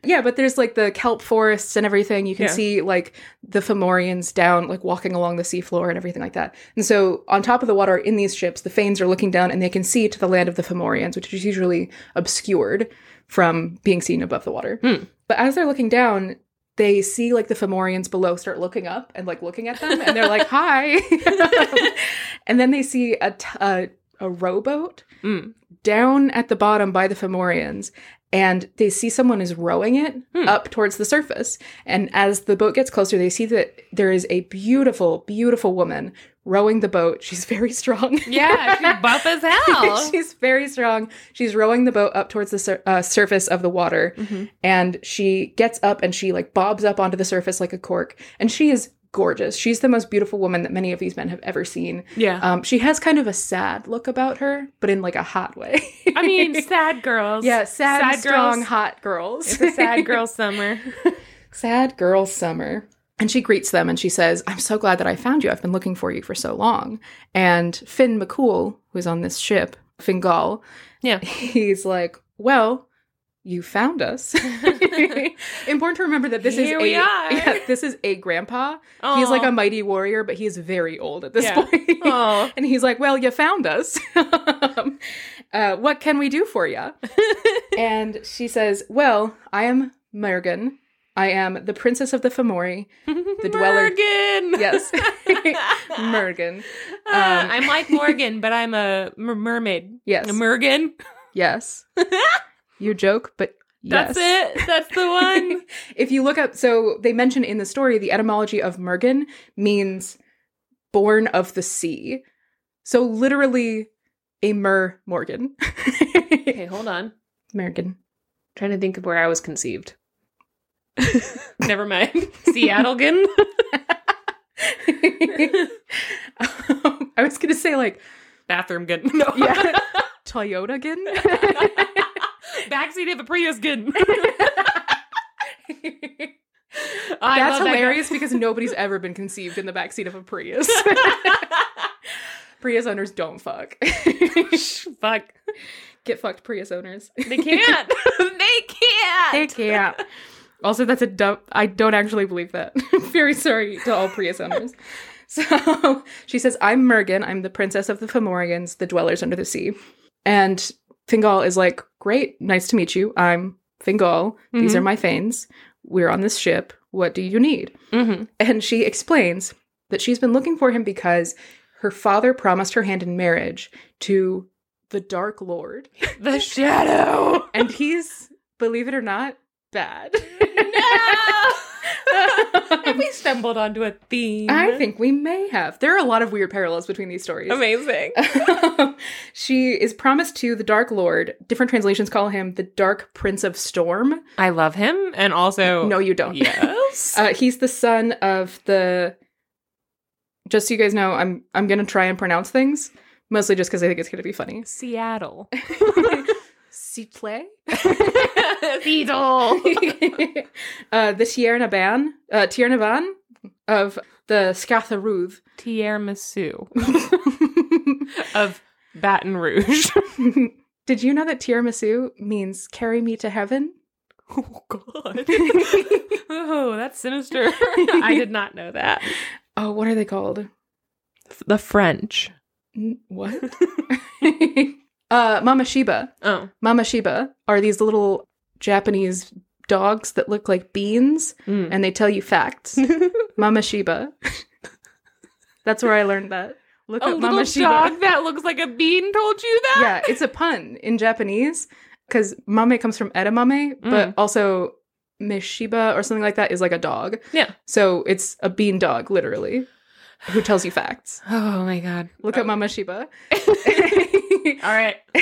yeah, but there's like the kelp forests and everything. You can Yeah. see like the Fomorians down, like walking along the seafloor and everything like that. And so on top of the water in these ships, the Fanes are looking down and they can see to the land of the Fomorians, which is usually obscured from being seen above the water. Hmm. But as they're looking down, they see like the Fomorians below start looking up and like looking at them, and they're like, "Hi!" and then they see a t- a, a rowboat Mm. Down at the bottom by the Fomorians, and they see someone is rowing it Hmm. up towards the surface. And as the boat gets closer, they see that there is a beautiful, beautiful woman rowing the boat. She's very strong. Yeah, she's buff as hell. She's very strong. She's rowing the boat up towards the sur- uh, surface of the water, Mhm. and she gets up and she like bobs up onto the surface like a cork. And she is gorgeous. She's the most beautiful woman that many of these men have ever seen. Yeah. Um, she has kind of a sad look about her, but in like a hot way. I mean, sad girls. yeah, sad, Sad strong, girls. hot girls. It's a sad girl summer. sad girl summer. And she greets them and she says, I'm so glad that I found you. I've been looking for you for so long. And Finn McCool, who's on this ship, Fingal, Yeah. he's like, Well, you found us. Important to remember that this Here is a yeah, this is a grandpa. He's like a mighty warrior, but he is very old at this Yeah. point. And he's like, "Well, you found us. Um, uh, what can we do for you?" and she says, "Well, I am Mergen. I am the princess of the Fomori. the dweller- Morgan. Yes, Mergen. Uh, Um, I'm like Morgan, but I'm a mermaid. Yes, A Mergan. yes. You joke, but yes. That's it. That's the one. if you look up, so they mention in the story the etymology of Mergen means born of the sea. So literally a mer Morgan. okay, hold on. Mergen. trying to think of where I was conceived. Never mind. Seattlegan. Um, I was gonna say like Bathroom gun. No. yeah, Toyota again. Backseat of a Prius gun. That's hilarious because nobody's ever been conceived in the backseat of a Prius. Prius owners don't fuck. Fuck. Get fucked, Prius owners. They can't. they can't. They can't. Also, that's a dumb. I don't actually believe that. Very sorry to all Prius owners. So she says, I'm Mergen. I'm the princess of the Fomorians, the dwellers under the sea. And Fingal is like, Great, nice to meet you. I'm Fingal. These Mhm. are my Fanes. We're on this ship. What do you need? Mhm. And she explains that she's been looking for him because her father promised her hand in marriage to the Dark Lord. The shadow. And he's, believe it or not, bad. Have we stumbled onto a theme? I think we may have. There are a lot of weird parallels between these stories. amazing. she is promised to the Dark Lord. Different translations call him the Dark Prince of Storm. I love him, and also No, you don't. Yes. Uh, he's the son of the. Just so you guys know, I'm I'm gonna try and pronounce things mostly just because I think it's gonna be funny. Seattle. Sitle, Seattle. uh, the Tierna Ban, uh, Tierna of the Scatharuth. Tiramisu of Baton Rouge. Did you know that tiramisu means "carry me to heaven"? oh God. oh, that's sinister. I did not know that. Oh, what are they called? The French. What? Uh, Mama Shiba. Oh. Mama Shiba are these little Japanese dogs that look like beans, Mm. and they tell you facts. Mama Shiba. That's where I learned that. Look a up little Shiba. dog that looks like a bean told you that? yeah, it's a pun in Japanese because mame comes from edamame, but Mm. also Mishiba or something like that is like a dog. Yeah. So it's a bean dog, literally, who tells you facts. Oh my god. Look up Mama Shiba. All right.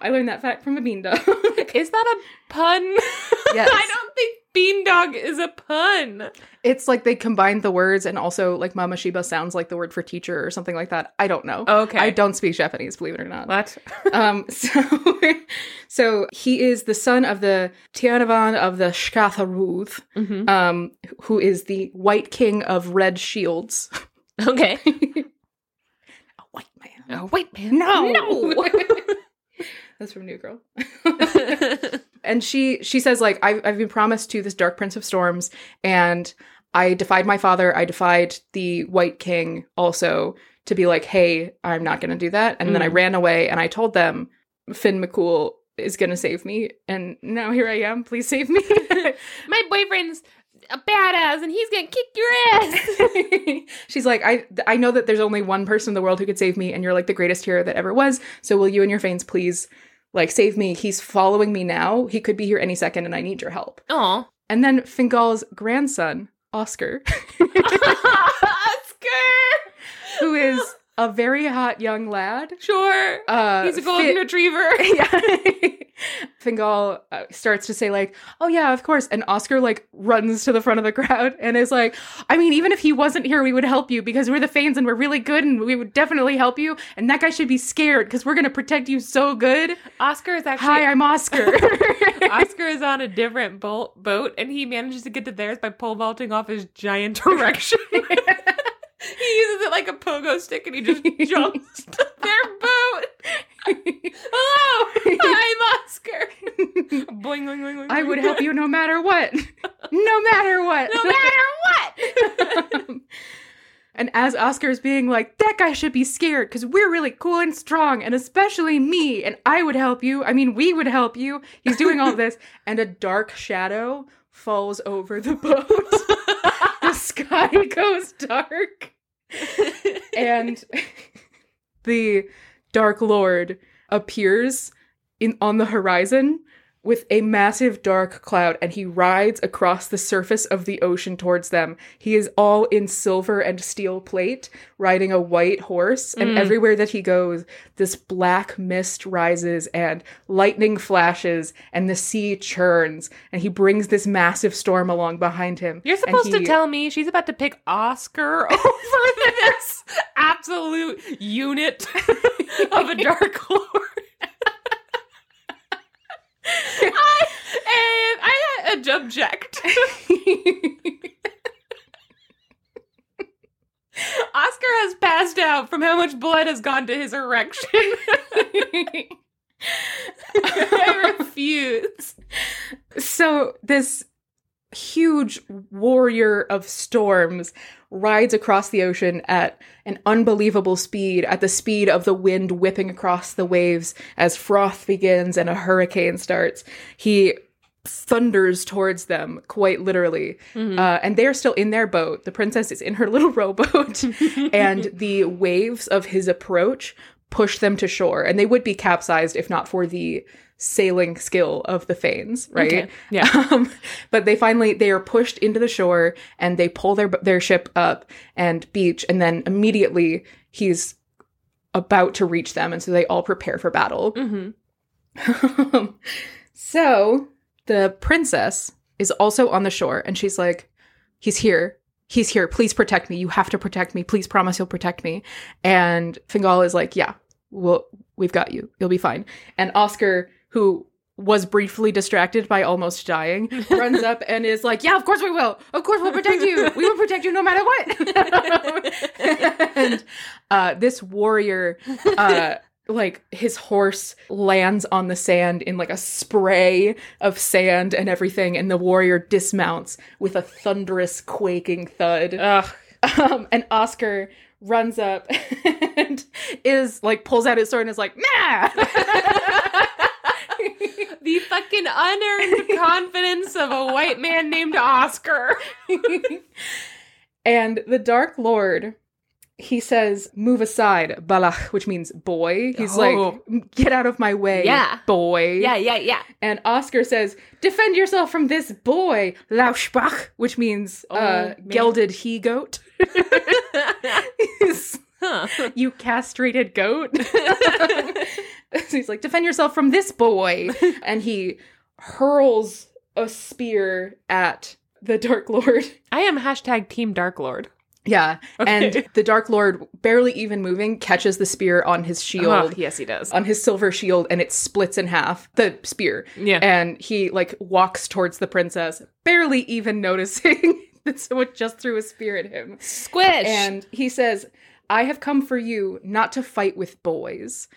I learned that fact from a bean dog. Is that a pun? Yes. I don't think bean dog is a pun. It's like they combined the words and also like Mama Shiba sounds like the word for teacher or something like that. I don't know. Okay. I don't speak Japanese, believe it or not. What? um so so he is the son of the Tianavan of the Shkatharuth, Mm-hmm. um, who is the white king of red shields. Okay. A white man. Oh, wait. No. No. That's from New Girl. and she she says like I've, I've been promised to this dark prince of storms and i defied my father i defied the white king also to be like hey i'm not going to do that and then i Mm. ran away and i told them finn mccool is going to save me and now here i am please save me My boyfriend's a badass and he's gonna kick your ass. she's like i i know that there's only one person in the world who could save me and you're like the greatest hero that ever was so will you and your fans please like save me he's following me now he could be here any second and i need your help Aw. And then Fingal's grandson, Oscar, Oscar! who is a very hot young lad. Sure. Uh, He's a golden retriever. yeah. Fingal uh, starts to say like, "Oh yeah, of course," and Oscar like runs to the front of the crowd and is like, "I mean, even if he wasn't here, we would help you because we're the Fanes and we're really good and we would definitely help you. And that guy should be scared because we're gonna protect you so good." Oscar is actually Hi, I'm Oscar. Oscar is on a different bo- boat and he manages to get to theirs by pole vaulting off his giant erection. he uses it like a pogo stick and he just jumps to their boat. Hello, I'm Oscar. boing, boing, boing, boing. I would help you no matter what. No matter what. no matter what. and as Oscar's being like, that guy should be scared because we're really cool and strong, and especially me, and I would help you. I mean, we would help you. He's doing all this, and a dark shadow falls over the boat. the sky goes dark, and the Dark Lord appears in on the horizon with a massive dark cloud and he rides across the surface of the ocean towards them. He is all in silver and steel plate, riding a white horse, and Mm. everywhere that he goes, this black mist rises and lightning flashes and the sea churns, and he brings this massive storm along behind him. You're supposed to tell me she's about to pick Oscar over this absolute unit of a Dark Lord. I, and Object. Oscar has passed out from how much blood has gone to his erection. I refuse. So this huge warrior of storms rides across the ocean at an unbelievable speed, at the speed of the wind whipping across the waves as froth begins and a hurricane starts. He thunders towards them quite literally uh, and they're still in their boat the princess is in her little rowboat and the waves of his approach push them to shore and they would be capsized if not for the sailing skill of the Fanes, right? Okay, yeah. Um, but they finally they are pushed into the shore and they pull their their ship up and beach and then immediately he's about to reach them and so they all prepare for battle. Mm-hmm. so the princess is also on the shore and she's like, he's here. He's here. Please protect me. You have to protect me. Please promise you'll protect me. And Fingal is like, yeah, we'll, we've got you. You'll be fine. And Oscar, who was briefly distracted by almost dying, runs up and is like, yeah, of course we will. Of course we'll protect you. We will protect you no matter what. and uh, this warrior, uh, like his horse lands on the sand in like a spray of sand and everything, and the warrior dismounts with a thunderous, quaking thud. Ugh. Um, and Oscar runs up and is like pulls out his sword and is like, nah. The fucking unearned confidence of a white man named Oscar. and the Dark Lord, he says, "Move aside, balach," which means boy. He's Oh. like, "Get out of my way, Yeah. boy." yeah, yeah. Yeah. And Oscar says, "Defend yourself from this boy, Lauschbach," which means uh, Oh, man. gelded he goat. huh. you castrated goat. so he's like, defend yourself from this boy. and he hurls a spear at the Dark Lord. I am hashtag Team Dark Lord. Yeah. Okay. And the Dark Lord, barely even moving, catches the spear on his uh-huh. shield. Oh, yes, he does. On his silver shield, and it splits in half, the spear. Yeah. And he, like, walks towards the princess, barely even noticing that someone just threw a spear at him. Squish! And he says, I have come for you, not to fight with boys.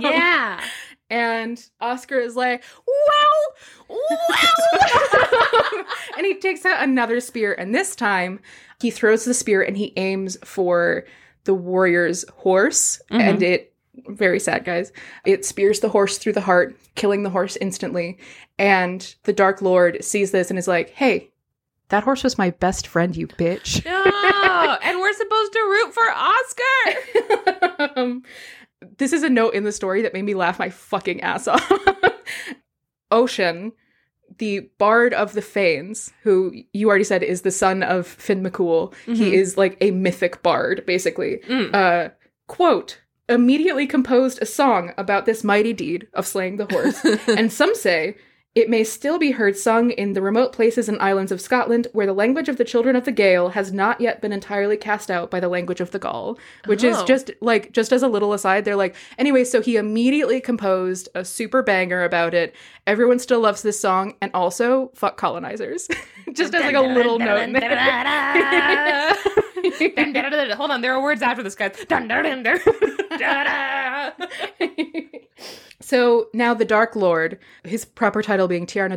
Yeah. And Oscar is like, well, well. and he takes out another spear. And this time he throws the spear and he aims for the warrior's horse. Mm-hmm. And it, very sad, guys, it spears the horse through the heart, killing the horse instantly. And the Dark Lord sees this and is like, hey, that horse was my best friend, you bitch. No, and we're supposed to root for Oscar. um, this is a note in the story that made me laugh my fucking ass off. Oisín, the bard of the Fanes, who you already said is the son of Finn McCool, mm-hmm. he is like a mythic bard, basically. Mm. Uh, quote, immediately composed a song about this mighty deed of slaying the horse. and some say it may still be heard sung in the remote places and islands of Scotland where the language of the children of the Gael has not yet been entirely cast out by the language of the Gaul, which oh. is just like, just as a little aside, they're like, anyway, so he immediately composed a super banger about it. Everyone still loves this song, and also, fuck colonizers. just as like a little note. Hold on, there are words after this, guys. So now the Dark Lord, his proper title being Tir na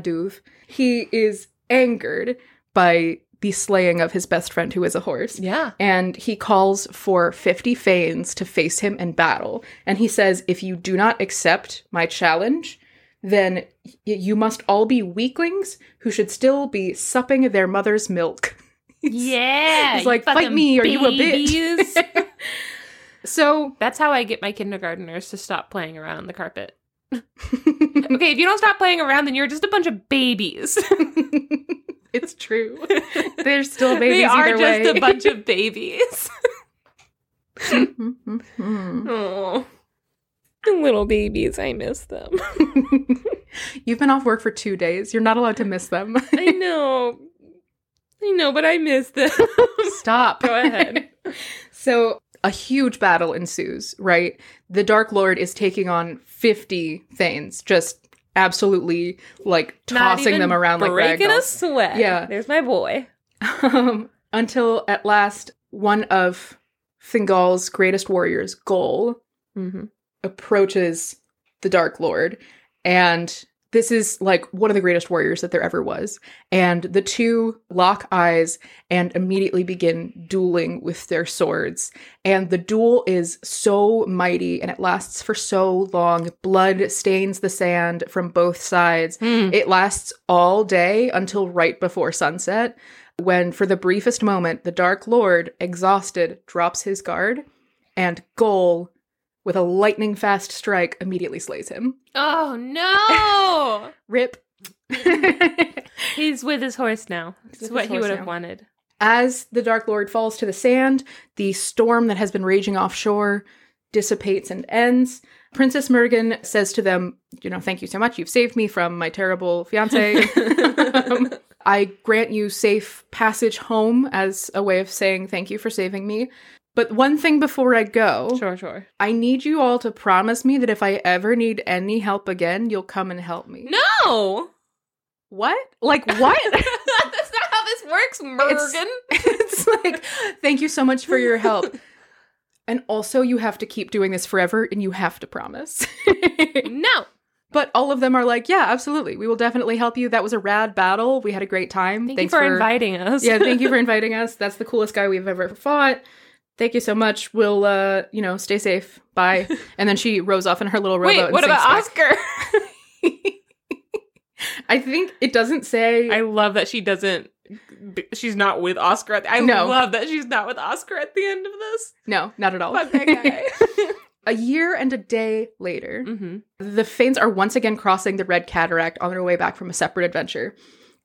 he is angered by the slaying of his best friend who is a horse. Yeah. And he calls for 50 Fanes to face him in battle. And he says, if you do not accept my challenge, then y- you must all be weaklings who should still be supping their mother's milk. yeah. He's like, fight me or you a bitch. So that's how I get my kindergarteners to stop playing around on the carpet. okay, if you don't stop playing around, then you're just a bunch of babies. it's true. They're still babies. They are just way. a bunch of babies. oh, little babies, I miss them. You've been off work for two days. You're not allowed to miss them. I know. I know, but I miss them. Stop. Go ahead. So a huge battle ensues, right? The Dark Lord is taking on 50 Fanes, just absolutely like tossing them around like breaking a sweat. Yeah. There's my boy. Um, until at last one of Fingal's greatest warriors, Gol, mm-hmm. approaches the Dark Lord and this is like one of the greatest warriors that there ever was. And the two lock eyes and immediately begin dueling with their swords. And the duel is so mighty and it lasts for so long. Blood stains the sand from both sides. Mm. It lasts all day until right before sunset, when for the briefest moment, the Dark Lord, exhausted, drops his guard and Gol with a lightning fast strike, immediately slays him. Oh no! Rip. He's with his horse now. That's what he would have wanted. As the Dark Lord falls to the sand, the storm that has been raging offshore dissipates and ends. Princess Mergen says to them, You know, thank you so much. You've saved me from my terrible fiance. um, I grant you safe passage home as a way of saying thank you for saving me. But one thing before I go. Sure, sure. I need you all to promise me that if I ever need any help again, you'll come and help me. No! What? Like what? That's not how this works, Mergen. It's, it's like, thank you so much for your help. and also you have to keep doing this forever and you have to promise. no. But all of them are like, yeah, absolutely. We will definitely help you. That was a rad battle. We had a great time. Thank Thanks you for, for inviting us. yeah, thank you for inviting us. That's the coolest guy we've ever fought thank you so much. We'll, uh, you know, stay safe. Bye. And then she rose off in her little rowboat. Wait, what about Oscar? I think it doesn't say. I love that she doesn't. She's not with Oscar. At the, I no. love that she's not with Oscar at the end of this. No, not at all. Fuck that guy. a year and a day later, mm-hmm. the Fanes are once again crossing the Red Cataract on their way back from a separate adventure.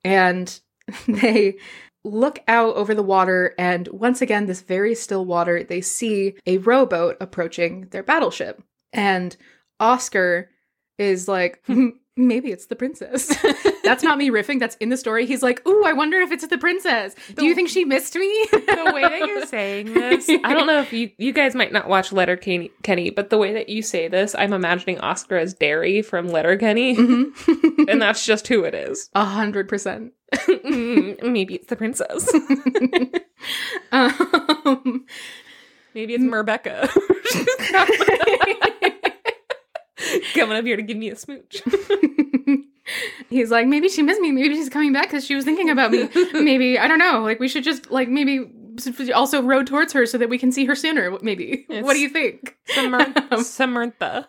And they look out over the water, and once again, this very still water, they see a rowboat approaching their battleship. And Oscar is like, hmm, maybe it's the princess. that's not me riffing. That's in the story. He's like, ooh, I wonder if it's the princess. The, Do you think she missed me? the way that you're saying this, I don't know if you you guys might not watch Letterkenny, but the way that you say this, I'm imagining Oscar as Derry from Letterkenny, mm-hmm. and that's just who it is. A hundred percent. Maybe it's the princess. um, maybe it's MerBecca. coming up here to give me a smooch. He's like, maybe she missed me. Maybe she's coming back because she was thinking about me. maybe I don't know. Like we should just like maybe also road towards her so that we can see her sooner. Maybe. It's what do you think? Samantha. Um, Samantha.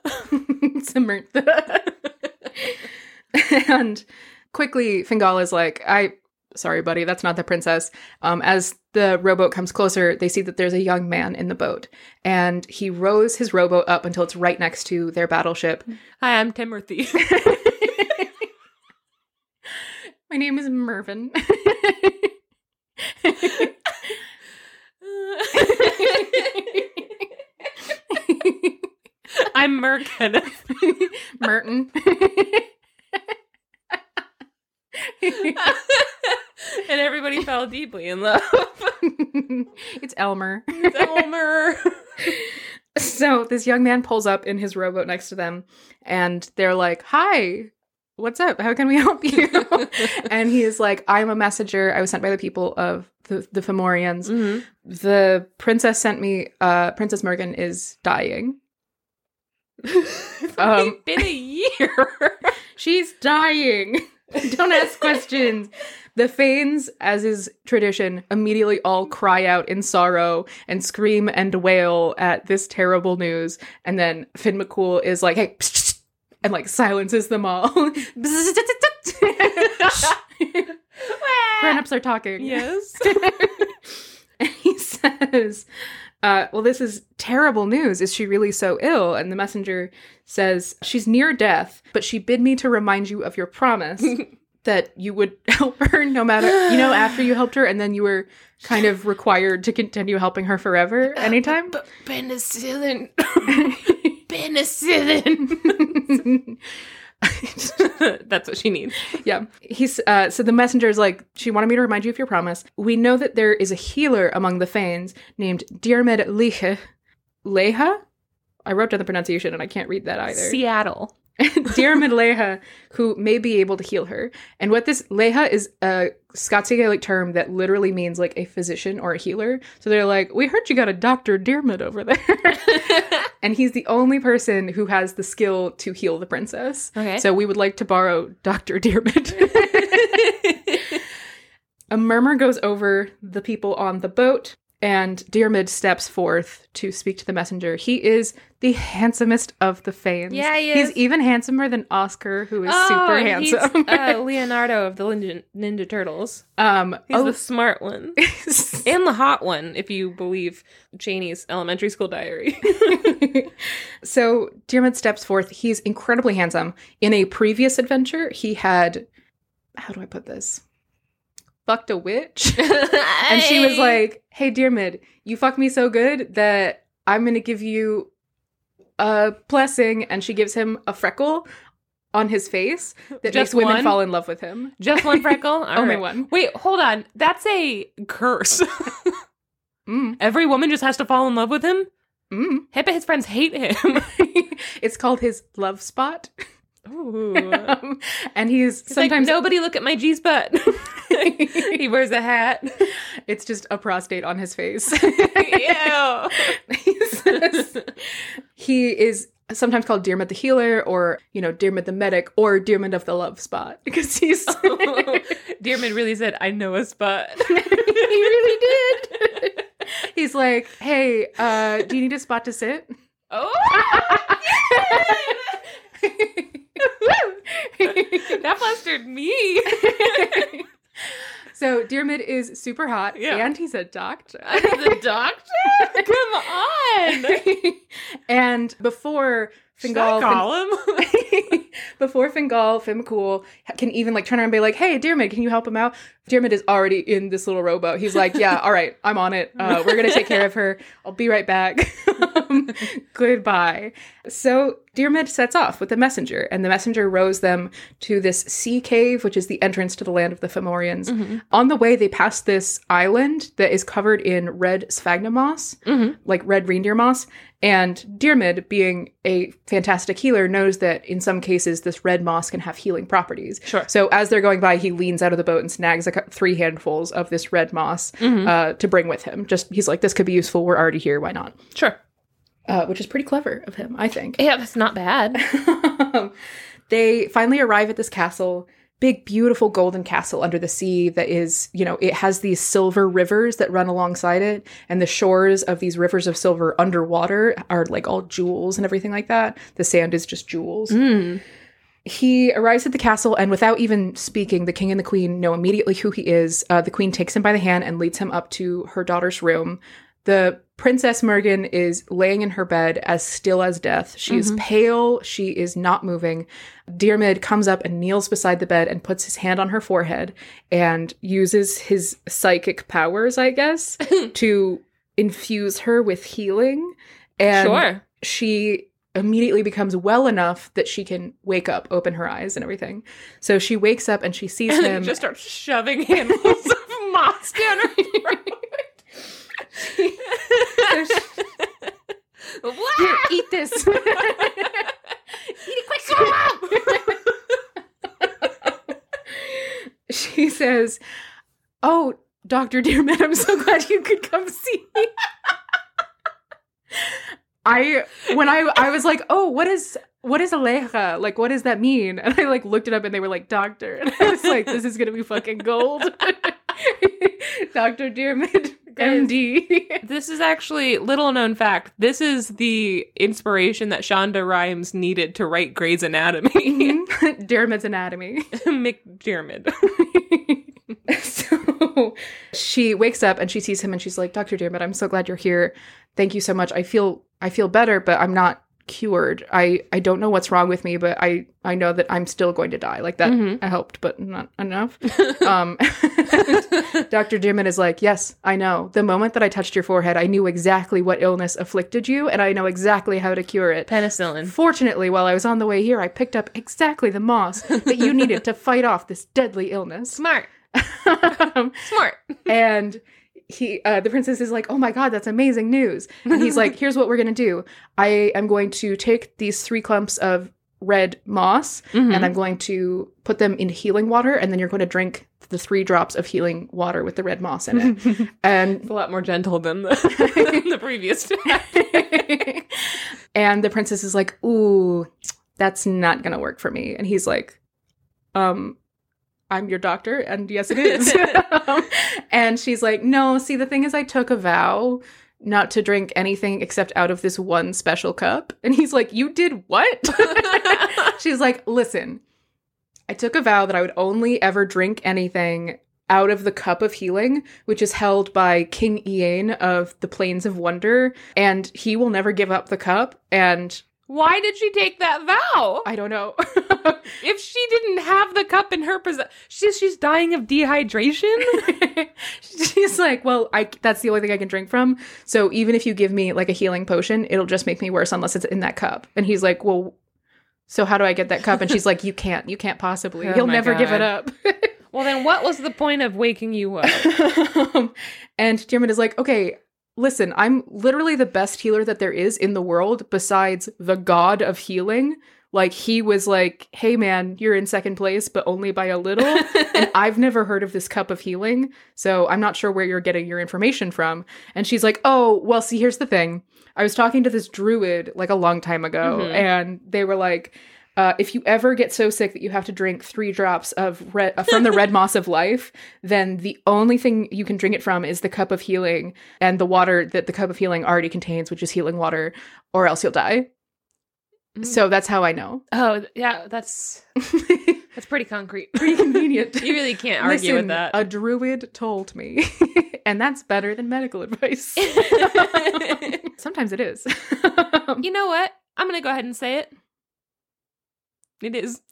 and quickly, Fingal is like, I sorry, buddy, that's not the princess. Um, as the rowboat comes closer, they see that there's a young man in the boat, and he rows his rowboat up until it's right next to their battleship. Hi, I'm Timothy. My name is Mervyn. I'm Merkin. Merton. and everybody fell deeply in love. it's Elmer. It's Elmer. so this young man pulls up in his rowboat next to them, and they're like, "Hi." What's up? How can we help you? and he is like, I'm a messenger. I was sent by the people of the, the Fomorians. Mm-hmm. The princess sent me, uh, Princess Morgan is dying. um, been a year. she's dying. Don't ask questions. The Fanes, as is tradition, immediately all cry out in sorrow and scream and wail at this terrible news. And then Finn McCool is like, hey, and like silences them all. Grown ups are talking. Yes. and he says, uh, well, this is terrible news. Is she really so ill? And the messenger says, She's near death, but she bid me to remind you of your promise that you would help her no matter you know after you helped her and then you were kind of required to continue helping her forever anytime uh, penicillin penicillin That's what she needs. Yeah. He's uh so the messenger is like, she wanted me to remind you of your promise. We know that there is a healer among the Fanes named Diarmid Leha. Leha? I wrote down the pronunciation and I can't read that either. Seattle. Diarmid Leha, who may be able to heal her. And what this Leha is a Scots Gaelic term that literally means like a physician or a healer. So they're like, we heard you got a Dr. Diarmid over there. and he's the only person who has the skill to heal the princess. Okay. So we would like to borrow Dr. Diarmid. a murmur goes over the people on the boat and Diarmid steps forth to speak to the messenger. He is the handsomest of the Fanes. Yeah, he is. He's even handsomer than Oscar, who is oh, super handsome. uh, Leonardo of the Ninja, Ninja Turtles. Um, he's oh, the smart one and the hot one, if you believe Janey's elementary school diary. so Diarmid steps forth. He's incredibly handsome. In a previous adventure, he had. How do I put this? Fucked a witch. and she was like, Hey, Diarmid, you fucked me so good that I'm going to give you a blessing. And she gives him a freckle on his face that Just makes women one? fall in love with him. Just one freckle? Only right. one. Wait, hold on. That's a curse. mm. Every woman just has to fall in love with him? Mm. Bet his friends hate him. it's called his love spot. And he's, he's sometimes like, nobody look at my G spot. he wears a hat. It's just a prostate on his face. He, is sometimes called Diarmid the healer, or you know Diarmid the medic, or Diarmid of the love spot because he's oh, really said, "I know a spot." he really did. He's like, "Hey, uh, do you need a spot to sit?" Oh that flustered me. so Diarmid is super hot, yeah. and he's a doctor. the doctor? Come on. and before Fingal him? before Fingal, Finn McCool can even like turn around and be like, "Hey, Diarmid, can you help him out?" Diarmid is already in this little rowboat. He's like, "Yeah, all right, I'm on it. Uh, we're gonna take care of her. I'll be right back. Goodbye." So Diarmid sets off with the messenger, and the messenger rows them to this sea cave, which is the entrance to the land of the Fomorians. Mm-hmm. On the way, they pass this island that is covered in red sphagnum moss, mm-hmm. like red reindeer moss. And Diarmid, being a fantastic healer, knows that in some cases this red moss can have healing properties. Sure. So as they're going by, he leans out of the boat and snags like three handfuls of this red moss mm-hmm. uh, to bring with him. Just he's like, this could be useful. We're already here. Why not? Sure uh, which is pretty clever of him, I think. Yeah, that's not bad. they finally arrive at this castle, big, beautiful golden castle under the sea that is, you know, it has these silver rivers that run alongside it, and the shores of these rivers of silver underwater are like all jewels and everything like that. The sand is just jewels. Mm. He arrives at the castle, and without even speaking, the king and the queen know immediately who he is. Uh, the queen takes him by the hand and leads him up to her daughter's room. The Princess Mergen is laying in her bed as still as death. She mm-hmm. is pale. She is not moving. Diarmid comes up and kneels beside the bed and puts his hand on her forehead and uses his psychic powers, I guess, to infuse her with healing. And sure. she immediately becomes well enough that she can wake up, open her eyes, and everything. So she wakes up and she sees him. And just starts shoving handfuls of moss down her throat. Here, eat this. eat it quick, she says, "Oh, Doctor Diarmid, I'm so glad you could come see me." I when I I was like, "Oh, what is what is aleja? Like, what does that mean?" And I like looked it up, and they were like, "Doctor," and I was like, "This is gonna be fucking gold." Doctor Diarmid MD. this is actually little known fact. This is the inspiration that Shonda Rhimes needed to write Grey's Anatomy. mm Diarmid's Anatomy. McDiarmid. so she wakes up and she sees him and she's like, Dr. Diarmid, I'm so glad you're here. Thank you so much. I feel I feel better, but I'm not cured. I I don't know what's wrong with me, but I I know that I'm still going to die. Like that mm-hmm. I helped, but not enough. um Dr. Diarmid is like, "Yes, I know. The moment that I touched your forehead, I knew exactly what illness afflicted you and I know exactly how to cure it. Penicillin. Fortunately, while I was on the way here, I picked up exactly the moss that you needed to fight off this deadly illness." Smart. Smart. and he uh, the princess is like oh my god that's amazing news. And he's like here's what we're gonna do. I am going to take these three clumps of red moss mm-hmm. and i'm going to put them in healing water and then you're going to drink the three drops of healing water with the red moss in it. And it's a lot more gentle than the, the previous and the princess is like ooh that's not gonna work for me. And he's like um I'm your doctor. And yes, it is. and she's like, no, see, the thing is, I took a vow not to drink anything except out of this one special cup. And he's like, you did what? she's like, listen, I took a vow that I would only ever drink anything out of the cup of healing, which is held by King Ian of the Plains of Wonder, and he will never give up the cup. And why did she take that vow? I don't know. if she didn't have the cup in her possession, she's she's dying of dehydration. she's like, well, I that's the only thing I can drink from. So even if you give me like a healing potion, it'll just make me worse unless it's in that cup. And he's like, well, so how do I get that cup? And she's like, you can't, you can't possibly. Oh He'll never God. give it up. well, then what was the point of waking you up? Um, and Diarmid is like, okay, listen, I'm literally the best healer that there is in the world besides the god of healing. Like he was like, "Hey man, you're in second place, but only by a little." and I've never heard of this cup of healing, so I'm not sure where you're getting your information from. And she's like, "Oh, well, see, here's the thing. I was talking to this druid like a long time ago, mm-hmm. and they were like, uh, if you ever get so sick that you have to drink three drops of red uh, from the red moss of life, then the only thing you can drink it from is the cup of healing and the water that the cup of healing already contains, which is healing water, or else you'll die. Mm. So that's how I know. Oh yeah, that's that's pretty concrete, pretty convenient. you really can't argue Listen, with that. A druid told me, and that's better than medical advice. Sometimes it is. you know what? I'm going to go ahead and say it. It is.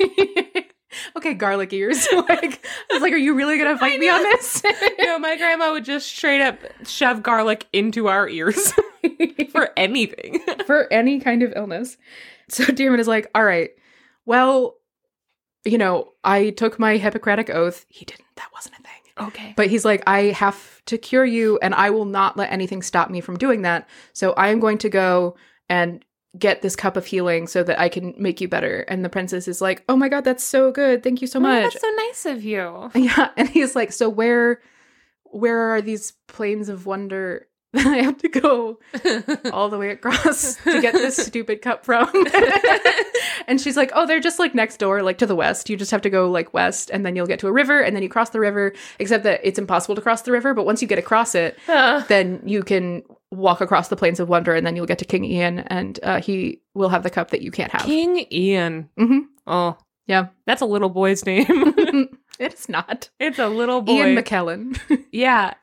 okay, garlic ears. like I was like, are you really gonna fight me on this? no, my grandma would just straight up shove garlic into our ears for anything. for any kind of illness. So Diarmid is like, all right, well, you know, I took my Hippocratic oath. He didn't. That wasn't a thing. Okay. But he's like, I have to cure you, and I will not let anything stop me from doing that. So I am going to go and get this cup of healing so that I can make you better. And the princess is like, Oh my god, that's so good. Thank you so oh much. Oh, that's so nice of you. Yeah. And he's like, So where where are these plains of wonder I have to go all the way across to get this stupid cup from. and she's like, "Oh, they're just like next door, like to the west. You just have to go like west, and then you'll get to a river, and then you cross the river. Except that it's impossible to cross the river, but once you get across it, uh. then you can walk across the plains of wonder, and then you'll get to King Ian, and uh, he will have the cup that you can't have. King Ian. Mm-hmm. Oh, yeah, that's a little boy's name. it's not. It's a little boy. Ian McKellen. yeah,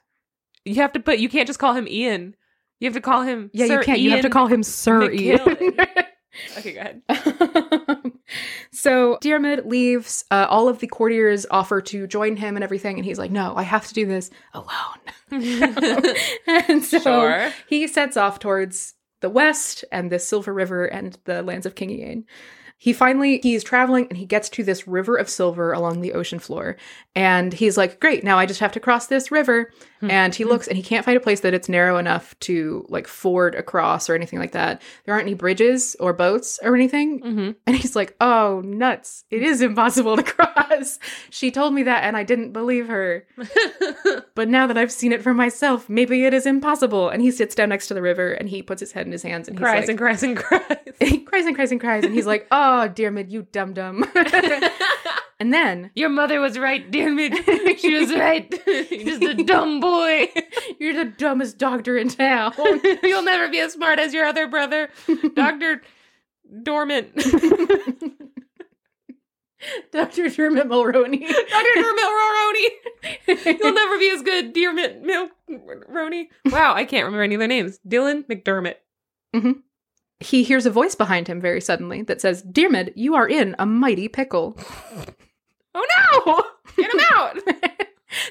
you have to put. You can't just call him Ian. You have to call him. Yeah, Sir you can't. Ian you have to call him Sir McKellen. Ian. okay, go ahead. so Diarmid leaves. Uh, all of the courtiers offer to join him and everything, and he's like, "No, I have to do this alone." and so sure. he sets off towards the west and the Silver River and the lands of King Ian he finally he's traveling and he gets to this river of silver along the ocean floor and he's like great now i just have to cross this river hmm. and he looks and he can't find a place that it's narrow enough to like ford across or anything like that there aren't any bridges or boats or anything mm-hmm. and he's like oh nuts it is impossible to cross she told me that and i didn't believe her but now that i've seen it for myself maybe it is impossible and he sits down next to the river and he puts his head in his hands and he cries like, and cries and cries he cries and cries and cries and he's like oh dear Diarmid, you dum dum. and then your mother was right, Diarmid. She was right. You're just a dumb boy. You're the dumbest doctor in town. You'll never be as smart as your other brother, Doctor Dormant. Dr. Dermot Mulroney. Dr. Dermot Mulroney. You'll never be as good, Dermot Mulroney. Wow, I can't remember any of their names. Dylan McDermott. Mm-hmm he hears a voice behind him very suddenly that says, Diarmid, you are in a mighty pickle. oh no! Get him out!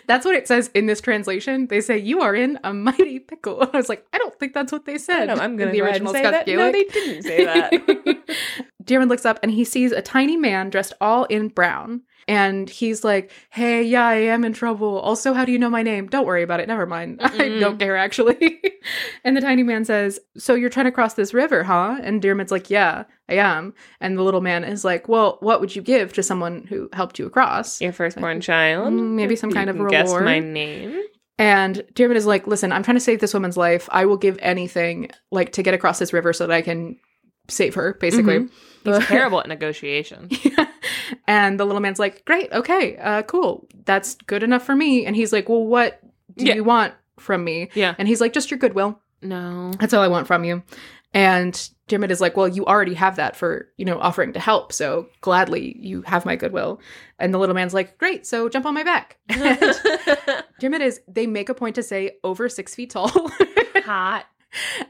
That's what it says in this translation. They say, You are in a mighty pickle. I was like, I don't think that's what they said. I'm going to the original say that. Gaelic. No, they didn't say that. Diarmid looks up and he sees a tiny man dressed all in brown and he's like, "Hey, yeah, I am in trouble. Also, how do you know my name? Don't worry about it. Never mind. Mm-hmm. I don't care actually." and the tiny man says, "So you're trying to cross this river, huh?" And Diarmid's like, "Yeah, I am." And the little man is like, "Well, what would you give to someone who helped you across?" Your firstborn child. Mm, maybe some kind of reward. Guess my name. And Diarmid is like, "Listen, I'm trying to save this woman's life. I will give anything, like, to get across this river so that I can save her, basically." Mm-hmm. He's terrible at negotiation. And the little man's like, "Great, okay, uh, cool, that's good enough for me." And he's like, "Well, what do yeah. you want from me?" Yeah. And he's like, "Just your goodwill." No, that's all I want from you. And Diarmid is like, "Well, you already have that for you know offering to help, so gladly you have my goodwill." And the little man's like, "Great, so jump on my back." Diarmid is they make a point to say over six feet tall. Hot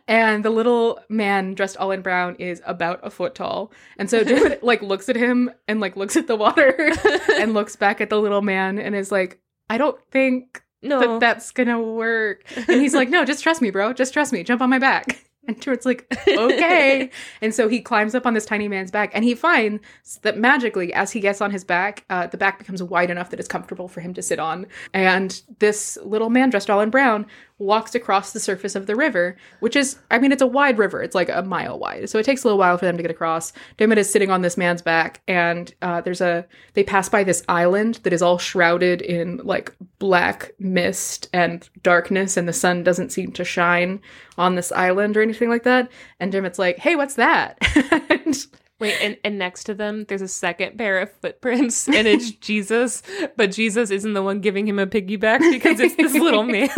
and the little man dressed all in brown is about a foot tall. And so David like looks at him and like looks at the water and looks back at the little man and is like, I don't think no. that that's gonna work. And he's like, No, just trust me, bro. Just trust me. Jump on my back. And Stuart's like, okay. and so he climbs up on this tiny man's back and he finds that magically, as he gets on his back, uh, the back becomes wide enough that it's comfortable for him to sit on. And this little man dressed all in brown walks across the surface of the river, which is, I mean, it's a wide river. It's like a mile wide. So it takes a little while for them to get across. Diarmid is sitting on this man's back, and uh, there's a, they pass by this island that is all shrouded in like black mist and darkness, and the sun doesn't seem to shine on this island or anything like that. And Diarmid's like, hey, what's that? and, Wait, and, and next to them, there's a second pair of footprints, and it's Jesus, but Jesus isn't the one giving him a piggyback because it's this little man.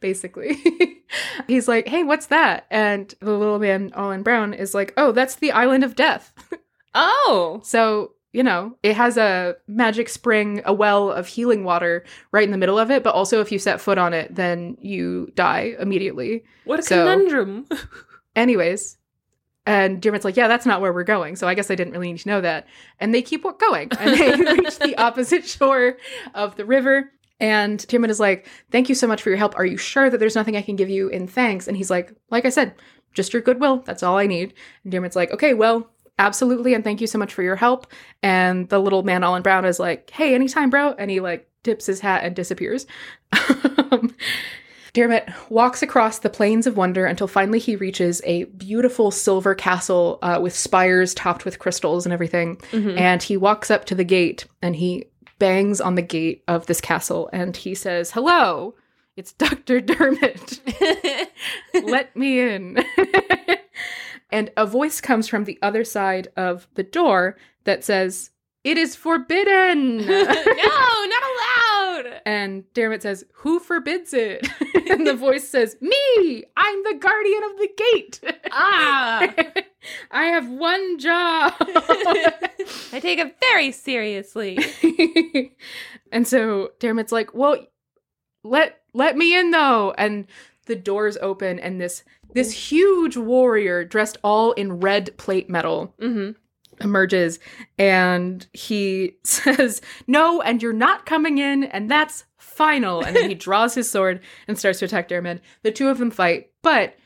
Basically. He's like, hey, what's that? And the little man, all in brown, is like, oh, that's the island of death. oh. So you know, it has a magic spring, a well of healing water right in the middle of it, but also if you set foot on it, then you die immediately. What a so, conundrum. anyways, and Dermot's like, yeah, that's not where we're going. So I guess I didn't really need to know that. And they keep going. And they reach the opposite shore of the river. And Dermot is like, thank you so much for your help. Are you sure that there's nothing I can give you in thanks? And he's like, like I said, just your goodwill. That's all I need. And Dermot's like, okay, well, absolutely. And thank you so much for your help. And the little man all in brown is like, hey, anytime, bro. And he like tips his hat and disappears. Dermot walks across the plains of wonder until finally he reaches a beautiful silver castle uh, with spires topped with crystals and everything. Mm-hmm. And he walks up to the gate and he bangs on the gate of this castle and he says, Hello, it's Dr. Dermot. Let me in. and a voice comes from the other side of the door that says, It is forbidden. no, not allowed. And Dermot says, Who forbids it? and the voice says, Me! I'm the guardian of the gate. Ah. I have one job. I take it very seriously. and so Dermot's like, Well, let let me in though. And the doors open and this this huge warrior dressed all in red plate metal mm-hmm. Emerges and he says, No, and you're not coming in, and that's final. And then he draws his sword and starts to attack Dermot. The two of them fight, but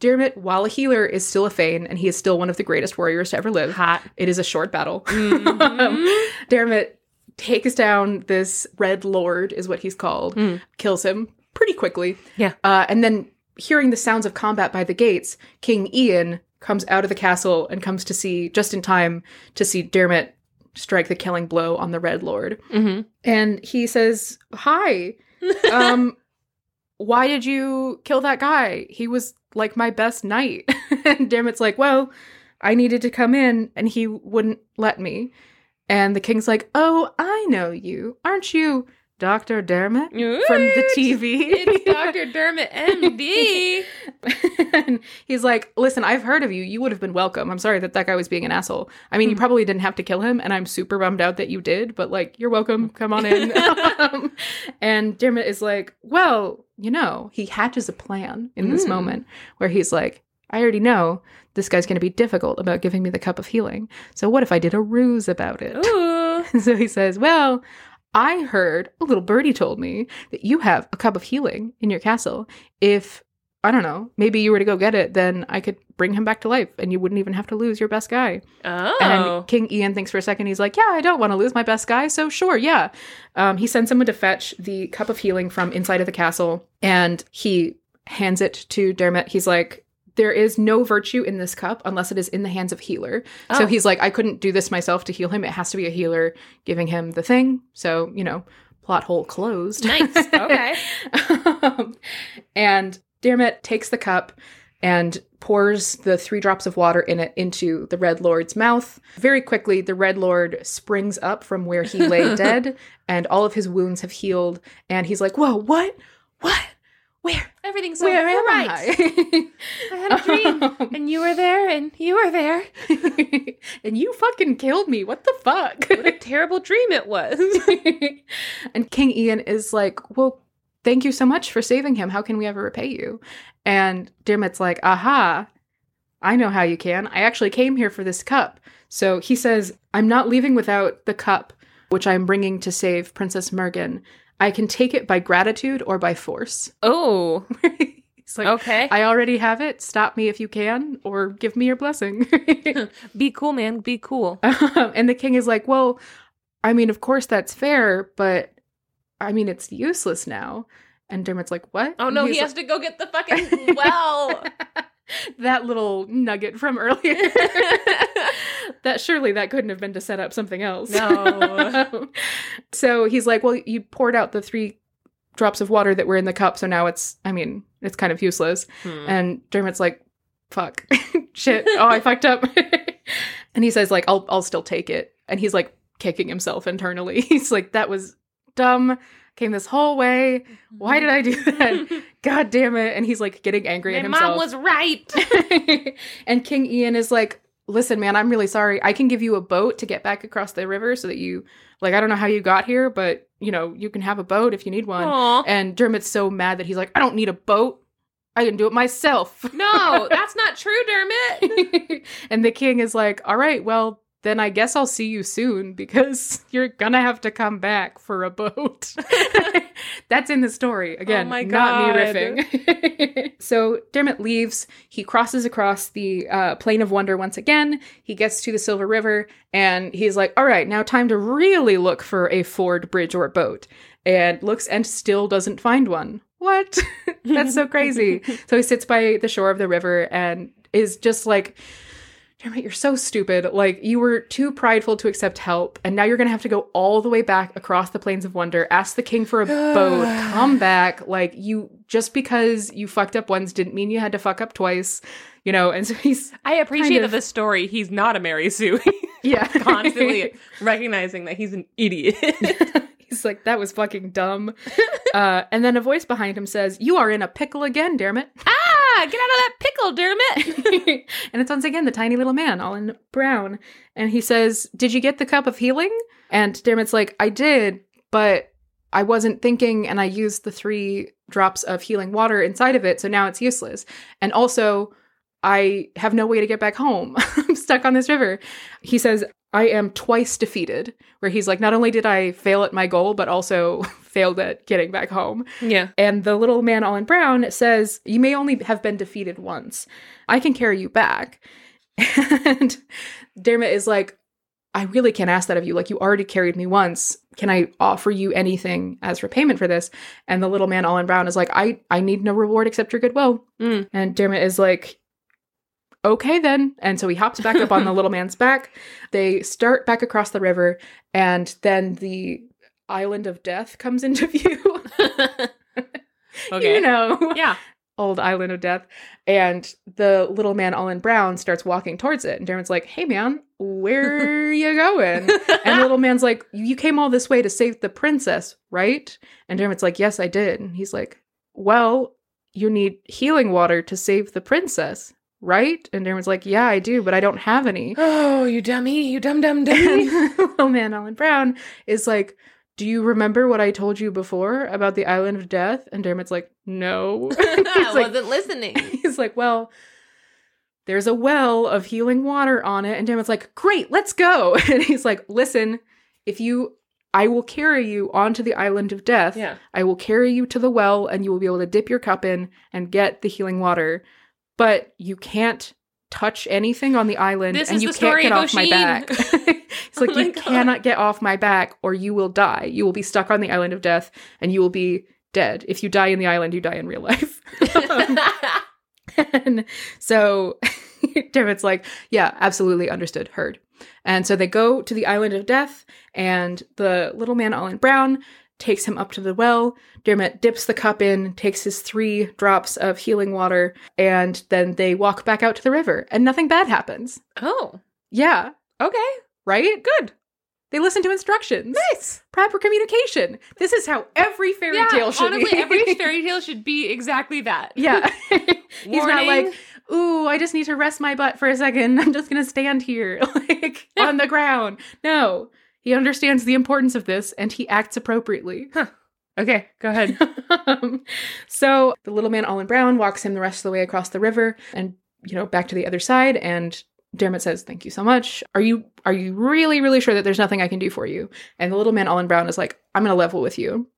Dermot, while a healer, is still a Fane, and he is still one of the greatest warriors to ever live. Hot. It is a short battle. Mm-hmm. Dermot takes down this Red Lord, is what he's called, mm. kills him pretty quickly. Yeah. Uh, and then hearing the sounds of combat by the gates, King Ian comes out of the castle and comes to see, just in time to see Dermot strike the killing blow on the Red Lord. Mm-hmm. And he says, Hi. um, why did you kill that guy? He was like my best knight. and Dermot's like, Well, I needed to come in and he wouldn't let me. And the king's like, Oh, I know you. Aren't you Dr. Dermot what? from the TV. It's Dr. Dermot MD. and he's like, Listen, I've heard of you. You would have been welcome. I'm sorry that that guy was being an asshole. I mean, mm. you hmm. probably didn't have to kill him, and I'm super bummed out that you did, but like, you're welcome. Come on in. um, and Dermot is like, Well, you know, he hatches a plan in this mm. moment where he's like, I already know this guy's going to be difficult about giving me the cup of healing. So what if I did a ruse about it? so he says, Well, I heard a little birdie told me that you have a cup of healing in your castle. If I don't know, maybe you were to go get it, then I could bring him back to life and you wouldn't even have to lose your best guy. Oh. And King Ian thinks for a second. He's like, Yeah, I don't want to lose my best guy. So, sure, yeah. Um, he sends someone to fetch the cup of healing from inside of the castle and he hands it to Dermot. He's like, there is no virtue in this cup unless it is in the hands of healer. Oh. So he's like, I couldn't do this myself to heal him. It has to be a healer giving him the thing. So, you know, plot hole closed. Nice. Okay. um, and Dermot takes the cup and pours the three drops of water in it into the Red Lord's mouth. Very quickly, the Red Lord springs up from where he lay dead, and all of his wounds have healed. And he's like, Whoa, what? What? Where? Everything's so where am right. I? I had a dream, um, and you were there, and you were there, and you fucking killed me. What the fuck? what a terrible dream it was. and King Ian is like, well, thank you so much for saving him. How can we ever repay you? And Dermot's like, aha, I know how you can. I actually came here for this cup. So he says, I'm not leaving without the cup, which I'm bringing to save Princess Mergen. I can take it by gratitude or by force. Oh. He's like, okay. I already have it. Stop me if you can, or give me your blessing. Be cool, man. Be cool. and the king is like, well, I mean, of course that's fair, but I mean, it's useless now. And Dermot's like, what? Oh no, he has to go get the fucking well. that little nugget from earlier. That surely that couldn't have been to set up something else. No. so he's like, well, you poured out the three drops of water that were in the cup, so now it's, I mean, it's kind of useless. Hmm. And Dermot's like, fuck, shit, oh, I fucked up. and he says, like, I'll, I'll still take it. And he's like kicking himself internally. He's like, that was dumb came this whole way. Why did I do that? God damn it. And he's like getting angry My at himself. mom was right. and King Ian is like, listen, man, I'm really sorry. I can give you a boat to get back across the river so that you, like, I don't know how you got here, but, you know, you can have a boat if you need one. Aw. And Dermot's so mad that he's like, I don't need a boat. I can do it myself. No, that's not true, Dermot. and the king is like, all right, well, then I guess I'll see you soon because you're gonna have to come back for a boat. That's in the story. Again, Oh my not me riffing. so Dermot leaves. He crosses across the uh, Plain of Wonder once again. He gets to the Silver River and he's like, all right, now time to really look for a ford, bridge, or boat. And looks and still doesn't find one. What? That's so crazy. so he sits by the shore of the river and is just like, Dermot, you're so stupid. Like, you were too prideful to accept help, and now you're gonna have to go all the way back across the Plains of Wonder, ask the king for a boat, come back. Like, you just because you fucked up once didn't mean you had to fuck up twice, you know? And so he's, I appreciate Kind that the story, he's not a Mary Sue. yeah, Constantly recognizing that he's an idiot. he's like, that was fucking dumb. uh, and then a voice behind him says, You are in a pickle again, Dermot. ah, get out of that pickle, Dermot. and it's once again the tiny little man, all in brown. And he says, Did you get the cup of healing? And Dermot's like, I did, but I wasn't thinking, and I used the three drops of healing water inside of it, so now it's useless. And also, I have no way to get back home. I'm stuck on this river. He says, I am twice defeated, where he's like, Not only did I fail at my goal, but also failed at getting back home. yeah. And the little man all in brown says, You may only have been defeated once. I can carry you back. And Dermot is like, I really can't ask that of you. Like, you already carried me once. Can I offer you anything as repayment for this? And the little man all in brown is like, I, I need no reward except your goodwill. Mm. And Dermot is like, okay then. And so he hops back up on the little man's back. They start back across the river, and then the island of death comes into view. okay. You know, Yeah. Old island of death. And the little man all in brown starts walking towards it. And Dermot's like, hey man, where are you going? And the little man's like, you came all this way to save the princess, right? And Dermot's like, yes, I did. And he's like, well, you need healing water to save the princess, right? And Dermot's like, yeah, I do, but I don't have any. oh, you dummy. You dumb, dumb, dummy. little man, Alan Brown, is like, Do you remember what I told you before about the island of death? And Dermot's like, No. I he's, like, wasn't listening. he's like, Well, there's a well of healing water on it. And Dermot's like, Great, let's go. And he's like, Listen, if you, I will carry you onto the island of death. Yeah. I will carry you to the well and you will be able to dip your cup in and get the healing water. But you can't touch anything on the island This and is you the can't story get of off my back. It's like Oh you God. cannot get off my back or you will die. You will be stuck on the island of death and you will be dead. If you die in the island, you die in real life. and so Dermot's like, yeah, absolutely understood, heard. And so they go to the island of death, and the little man, all in brown, takes him up to the well. Dermot dips the cup in, takes his three drops of healing water, and then they walk back out to the river, and nothing bad happens. oh, Yeah, okay. Right? Good. They listen to instructions. Nice. Proper communication. This is how every fairy yeah, tale should honestly, be. every fairy tale should be exactly that. Yeah. He's not like, ooh, I just need to rest my butt for a second. I'm just going to stand here, like on the ground. No, he understands the importance of this and he acts appropriately. Okay, go ahead. Um, so the little man, all in brown, walks him the rest of the way across the river and, you know, back to the other side. And Dermot says, "Thank you so much. Are you are you really really sure that there's nothing I can do for you?" And the little man, all in brown, is like, "I'm going to level with you."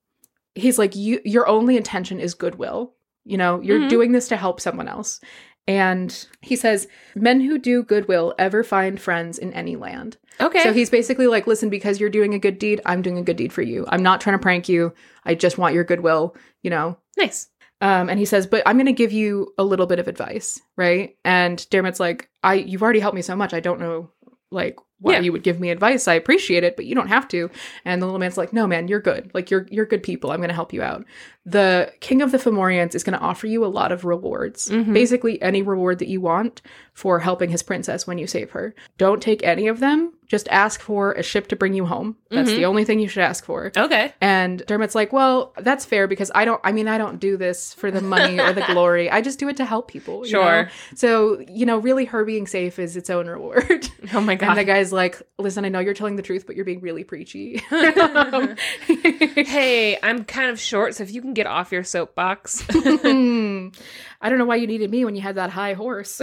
He's like, "You your only intention is goodwill. You know, you're Mhm. doing this to help someone else." And he says, "Men who do goodwill ever find friends in any land." Okay. So he's basically like, listen, because you're doing a good deed, I'm doing a good deed for you. I'm not trying to prank you. I just want your goodwill, you know. nice. Um, and he says, but I'm going to give you a little bit of advice, right? And Dermot's like, I, you've already helped me so much. I don't know, like, why Yeah. you would give me advice. I appreciate it, but you don't have to. And the little man's like, no, man, you're good. Like you're you're good people. I'm going to help you out. The king of the Fomorians is going to offer you a lot of rewards. Mhm. Basically, any reward that you want for helping his princess when you save her. Don't take any of them. Just ask for a ship to bring you home. That's Mhm. the only thing you should ask for. Okay. And Dermot's like, well, that's fair because I don't, I mean, I don't do this for the money or the glory. I just do it to help people. Sure. know? So, you know, really her being safe is its own reward. Oh my And god. the guy's like, listen, I know you're telling the truth, but you're being really preachy. Hey, I'm kind of short, so if you can get off your soapbox. I don't know why you needed me when you had that high horse.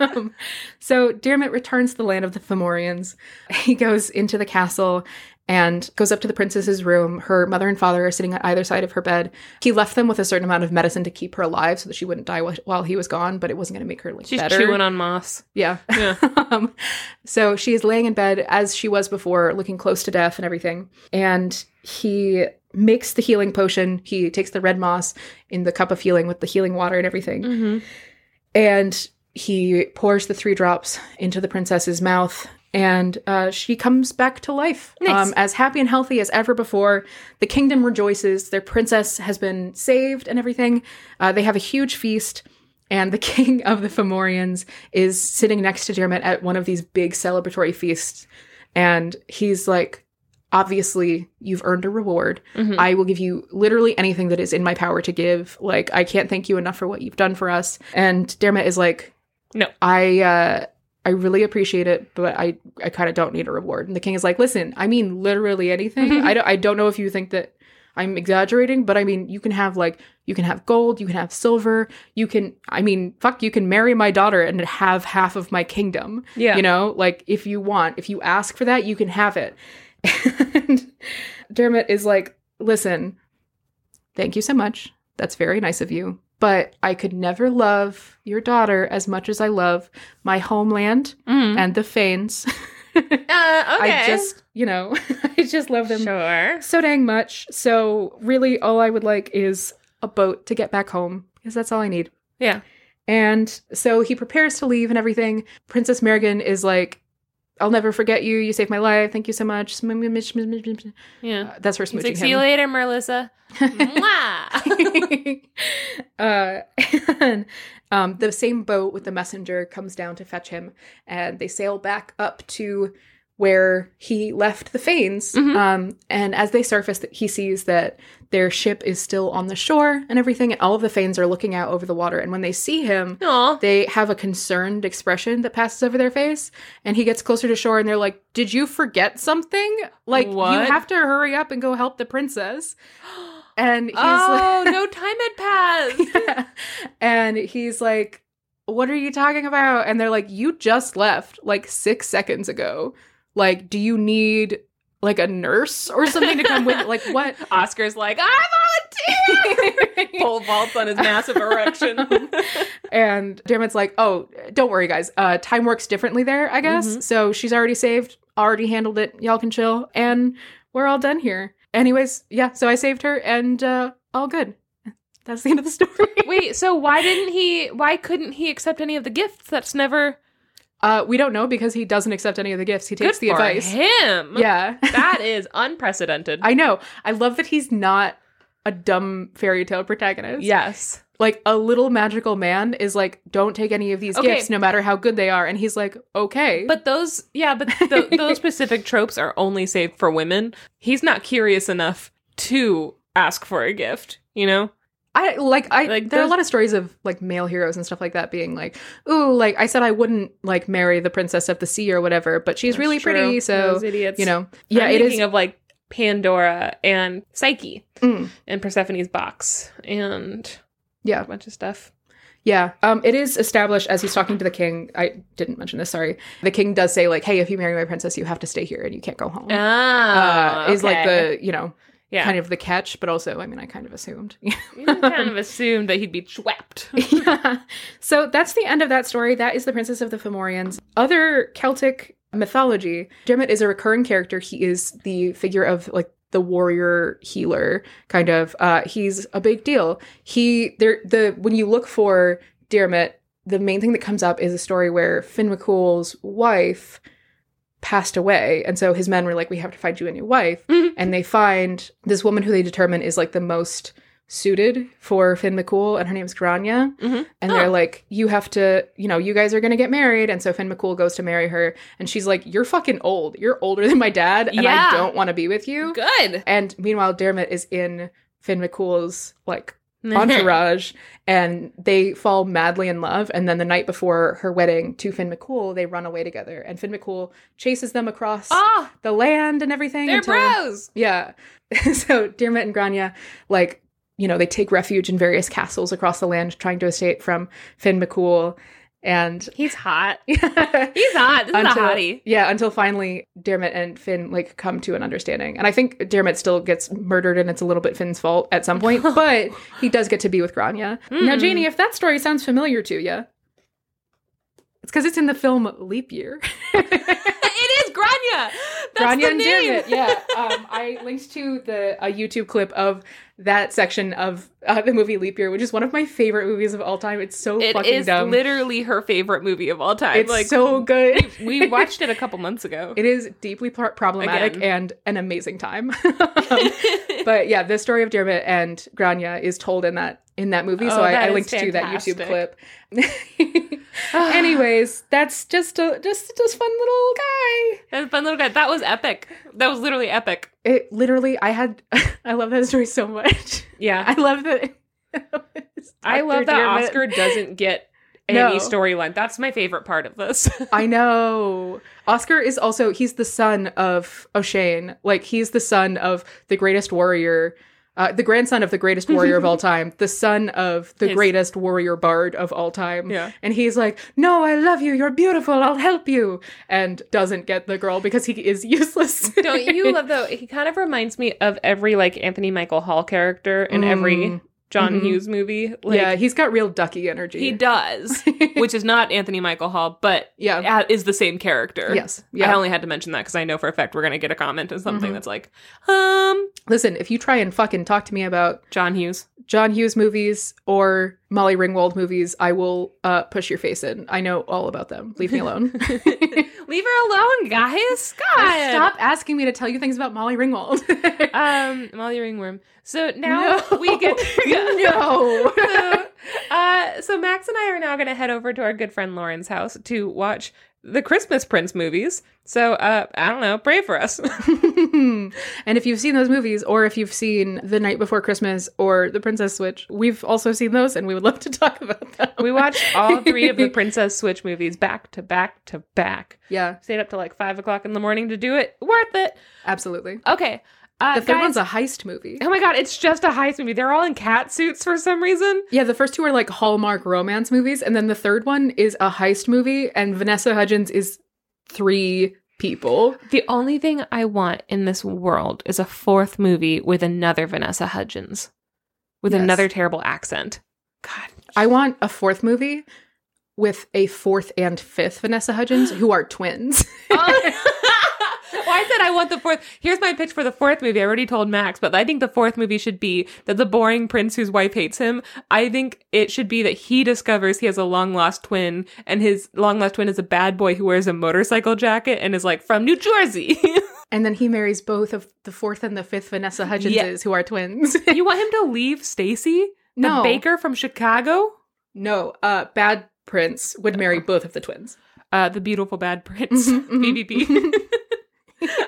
Um, so Dermot returns to the land of the Fomorians. He goes into the castle and goes up to the princess's room. Her mother and father are sitting at either side of her bed. He left them with a certain amount of medicine to keep her alive so that she wouldn't die while he was gone, but it wasn't going to make her like She's better. chewing on moss. Yeah. Yeah. um, so she is laying in bed as she was before, looking close to death and everything. And he makes the healing potion. He takes the red moss in the cup of healing with the healing water and everything. Mm-hmm. And he pours the three drops into the princess's mouth. And uh, she comes back to life, Nice. um, as happy and healthy as ever before. The kingdom rejoices. Their princess has been saved and everything. Uh, they have a huge feast and the king of the Fomorians is sitting next to Dermot at one of these big celebratory feasts. And he's like, obviously, you've earned a reward. Mhm. I will give you literally anything that is in my power to give. Like, I can't thank you enough for what you've done for us. And Dermot is like, No. I, uh, I really appreciate it, but I, I kind of don't need a reward. And the king is like, listen, I mean literally anything. Mhm. I don't, I don't know if you think that I'm exaggerating, but I mean, you can have like, you can have gold, you can have silver, you can, I mean, fuck, you can marry my daughter and have half of my kingdom. Yeah. You know, like if you want, if you ask for that, you can have it. And Dermot is like, listen, thank you so much. That's very nice of you. But I could never love your daughter as much as I love my homeland Mhm. and the Fanes. Uh, okay. I just, you know, I just love them sure. so dang much. So really, all I would like is a boat to get back home because that's all I need. Yeah. And so he prepares to leave and everything. Princess Marigan is like, I'll never forget you. You saved my life. Thank you so much. Uh, Yeah. That's her smooching like, see you later, Melissa. Uh, and um, the same boat with the messenger comes down to fetch him, and they sail back up to where he left the Fanes. Mhm. Um, and as they surface, he sees that their ship is still on the shore and everything, and all of the Fanes are looking out over the water. And when they see him, Aw. they have a concerned expression that passes over their face and he gets closer to shore and they're like did you forget something like you have to hurry up and go help the princess and he's oh, no time had passed. like and he's like what are you talking about and they're like you just left like six seconds ago like do you need like a nurse or something to come with like what Oscar's like, I volunteer. Pole vaults on his massive erection. And Dermot's like, oh, don't worry, guys. Uh, time works differently there, I guess. Mhm. So she's already saved, already handled it. Y'all can chill. And we're all done here. Anyways, yeah, so I saved her and uh, all good. That's the end of the story. Wait, so why didn't he? Why couldn't he accept any of the gifts? That's never Uh, we don't know because he doesn't accept any of the gifts. He takes good the advice. him. Yeah. that is unprecedented. I know. I love that he's not a dumb fairy tale protagonist. yes. Like a little magical man is like, don't take any of these Okay. gifts, no matter how good they are. And he's like, okay. But those, yeah, but th- those specific tropes are only saved for women. He's not curious enough to ask for a gift, you know? I like I Like, there are a lot of stories of like male heroes and stuff like that being like, ooh, like I said I wouldn't like marry the princess of the sea or whatever, but she's really true. pretty, so Those idiots. you know. Yeah, I'm it thinking is of like Pandora and Psyche mm, and Persephone's box and yeah. a bunch of stuff. Yeah. Um it is established as he's talking to the king. I didn't mention this, sorry. The king does say like, "Hey, if you marry my princess, you have to stay here and you can't go home." Ah, uh, is like the, you know, yeah. kind of the catch, but also I mean, I kind of assumed. You kind of assumed that he'd be swept. yeah. So that's the end of that story. That is the Princess of the Fomorians. Other Celtic mythology, Dermot is a recurring character. He is the figure of like the warrior healer kind of. Uh, he's a big deal. He there the when you look for Dermot, the main thing that comes up is a story where Finn McCool's wife passed away. And so his men were like, we have to find you a new wife. Mhm. And they find this woman who they determine is like the most suited for Finn McCool, and her name's Grania. Mhm. And they're Oh. like, you have to, you know, you guys are going to get married. And so Finn McCool goes to marry her. And she's like, you're fucking old. You're older than my dad. And Yeah. I don't want to be with you. Good. And meanwhile, Dermot is in Finn McCool's like entourage and they fall madly in love and then the night before her wedding to Finn McCool they run away together and Finn McCool chases them across Ah, the land and everything they're until- bros. yeah so Dermot and Grania like you know they take refuge in various castles across the land trying to escape from Finn McCool and He's hot. he's hot. This is a hottie. yeah, until finally Dermot and Finn like come to an understanding. And I think Dermot still gets murdered and it's a little bit Finn's fault at some point, but he does get to be with Grania. Now, Mm. Janey, if that story sounds familiar to you, it's because it's in the film Leap Year. it is Grania. That's Grania the and. Dermot. Yeah. Um, I linked to the a YouTube clip of that section of uh, the movie Leap Year, which is one of my favorite movies of all time. It's so It fucking is dumb. literally her favorite movie of all time. it's like so good. we watched it a couple months ago. It is deeply pro- problematic Again. and an amazing time. Um, but yeah, the story of Dermot and Grania is told in that in that movie. so Oh, I, that I is linked to that YouTube clip. Anyways, that's just a just just fun little guy. That's a fun little guy. That was epic. That was literally epic. It literally, I had, I love that story so much. Yeah. I love that. I love that Dermot. Oscar doesn't get No. any storyline. That's my favorite part of this. I know. Oscar is also he's the son of Oisín. Like he's the son of the greatest warrior, uh, the grandson of the greatest warrior of all time, the son of the His- greatest warrior bard of all time. Yeah. And he's like, "No, I love you. You're beautiful. I'll help you." And doesn't get the girl because he is useless. Don't you love though? He kind of reminds me of every like Anthony Michael Hall character in every Mm. John Mhm. Hughes movie. Like, yeah, he's got real ducky energy. he does, which is not Anthony Michael Hall, but yeah. is the same character. Yes. I only had to mention that because I know for a fact we're gonna get a comment and something Mhm. that's like, um, Listen, if you try and fucking talk to me about John Hughes. John Hughes movies or Molly Ringwald movies, I will uh, push your face in. I know all about them. Leave me alone. Leave her alone, guys. God. Stop asking me to tell you things about Molly Ringwald. Um, Molly Ringworm. So now No. we get No. so, uh, so Max and I are now going to head over to our good friend Lauren's house to watch the Christmas Prince movies. So uh, I don't know, pray for us. and if you've seen those movies, or if you've seen The Night Before Christmas or The Princess Switch, we've also seen those, and we would love to talk about them. we watched all three of the Princess Switch movies back to back to back. yeah, Stayed up till like five o'clock in the morning to do it. Worth it. absolutely. Okay. Uh, The third guys- one's a heist movie. Oh my god, it's just a heist movie. They're all in cat suits for some reason. Yeah, the first two are like Hallmark romance movies, and then the third one is a heist movie, and Vanessa Hudgens is three people. The only thing I want in this world is a fourth movie with another Vanessa Hudgens, with Yes. another terrible accent. God, I want a fourth movie with a fourth and fifth Vanessa Hudgens who are twins. well, I said I want the fourth. Here's my pitch for the fourth movie. I already told Max, but I think the fourth movie should be that the boring prince whose wife hates him. I think it should be that he discovers he has a long lost twin, and his long lost twin is a bad boy who wears a motorcycle jacket and is like from New Jersey. and then he marries both of the fourth and the fifth Vanessa Hudgenses Yeah. who are twins. you want him to leave Stacy, the No. baker from Chicago? no, uh, Bad Prince would marry both of the twins. Uh, the beautiful bad prince, Mhm, mhm. BBP.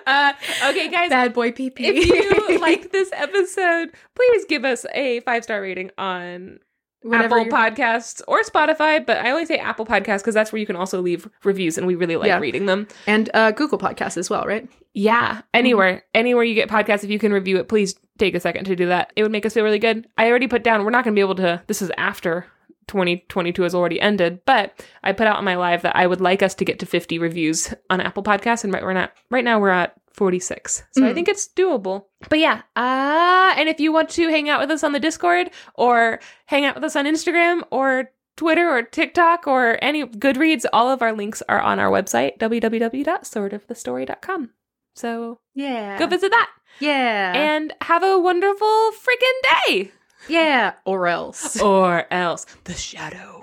Uh, okay, guys. Bad boy PP. if you like this episode, please give us a five star rating on Whatever Apple Podcasts or Spotify. But I only say Apple Podcasts because that's where you can also leave reviews, and we really like Yeah. reading them. and uh, Google Podcasts as well, right? Yeah, anywhere, anywhere you get podcasts, if you can review it, please take a second to do that. It would make us feel really good. I already put down. We're not going to be able to. This is after 2022 has already ended, but I put out on my live that I would like us to get to 50 reviews on Apple Podcasts, and right we're not. Right now we're at 46, so I Mm. think it's doable. But yeah, uh, and if you want to hang out with us on the Discord or hang out with us on Instagram or Twitter or TikTok or any Goodreads, all of our links are on our website www.sortofthestory.com. So Yeah. go visit that Yeah. and have a wonderful freaking day. Yeah. Or else. Or else the shadow.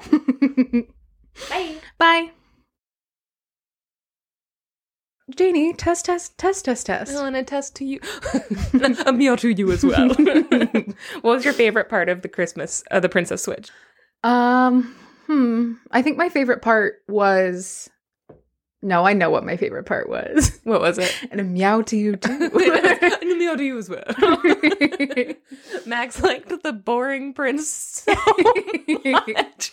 Bye. Bye. Janey, test, test, test, test, test. I want to test to you. a meal to you as well. what was your favorite part of the Christmas, uh, the Princess Switch? Um, hmm. I think my favorite part was no, I know what my favorite part was. What was it? And a meow to you too. and a meow to you as well. Max liked the boring prince so much.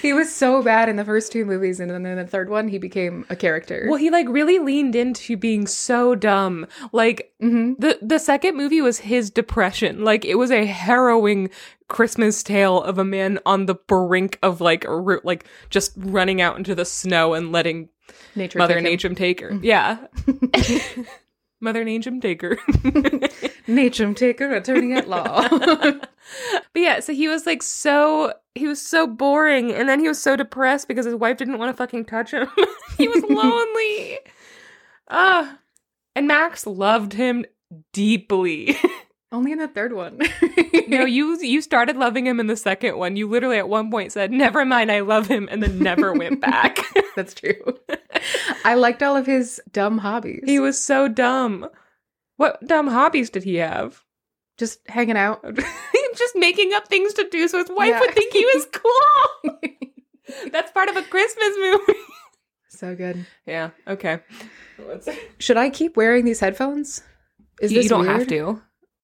he was so bad in the first two movies, and then in the third one, he became a character. Well, he like really leaned into being so dumb. Like mm-hmm. the the second movie was his depression. Like it was a harrowing Christmas tale of a man on the brink of like like just running out into the snow and letting Nature Mother Nature take her. Yeah. Mother Nature take her. Nature take her, attorney at law. but yeah, so he was like so he was so boring and then he was so depressed because his wife didn't want to fucking touch him. he was lonely. Ah. Uh, and Max loved him deeply. Only in the third one. no, you you started loving him in the second one. You literally at one point said, "Never mind, I love him," and then never went back. That's true. I liked all of his dumb hobbies. He was so dumb. What dumb hobbies did he have? Just hanging out. Just making up things to do so his wife yeah. would think he was cool. That's part of a Christmas movie. So good. Yeah. Okay. Should I keep wearing these headphones? Is you, this you don't weird? have to.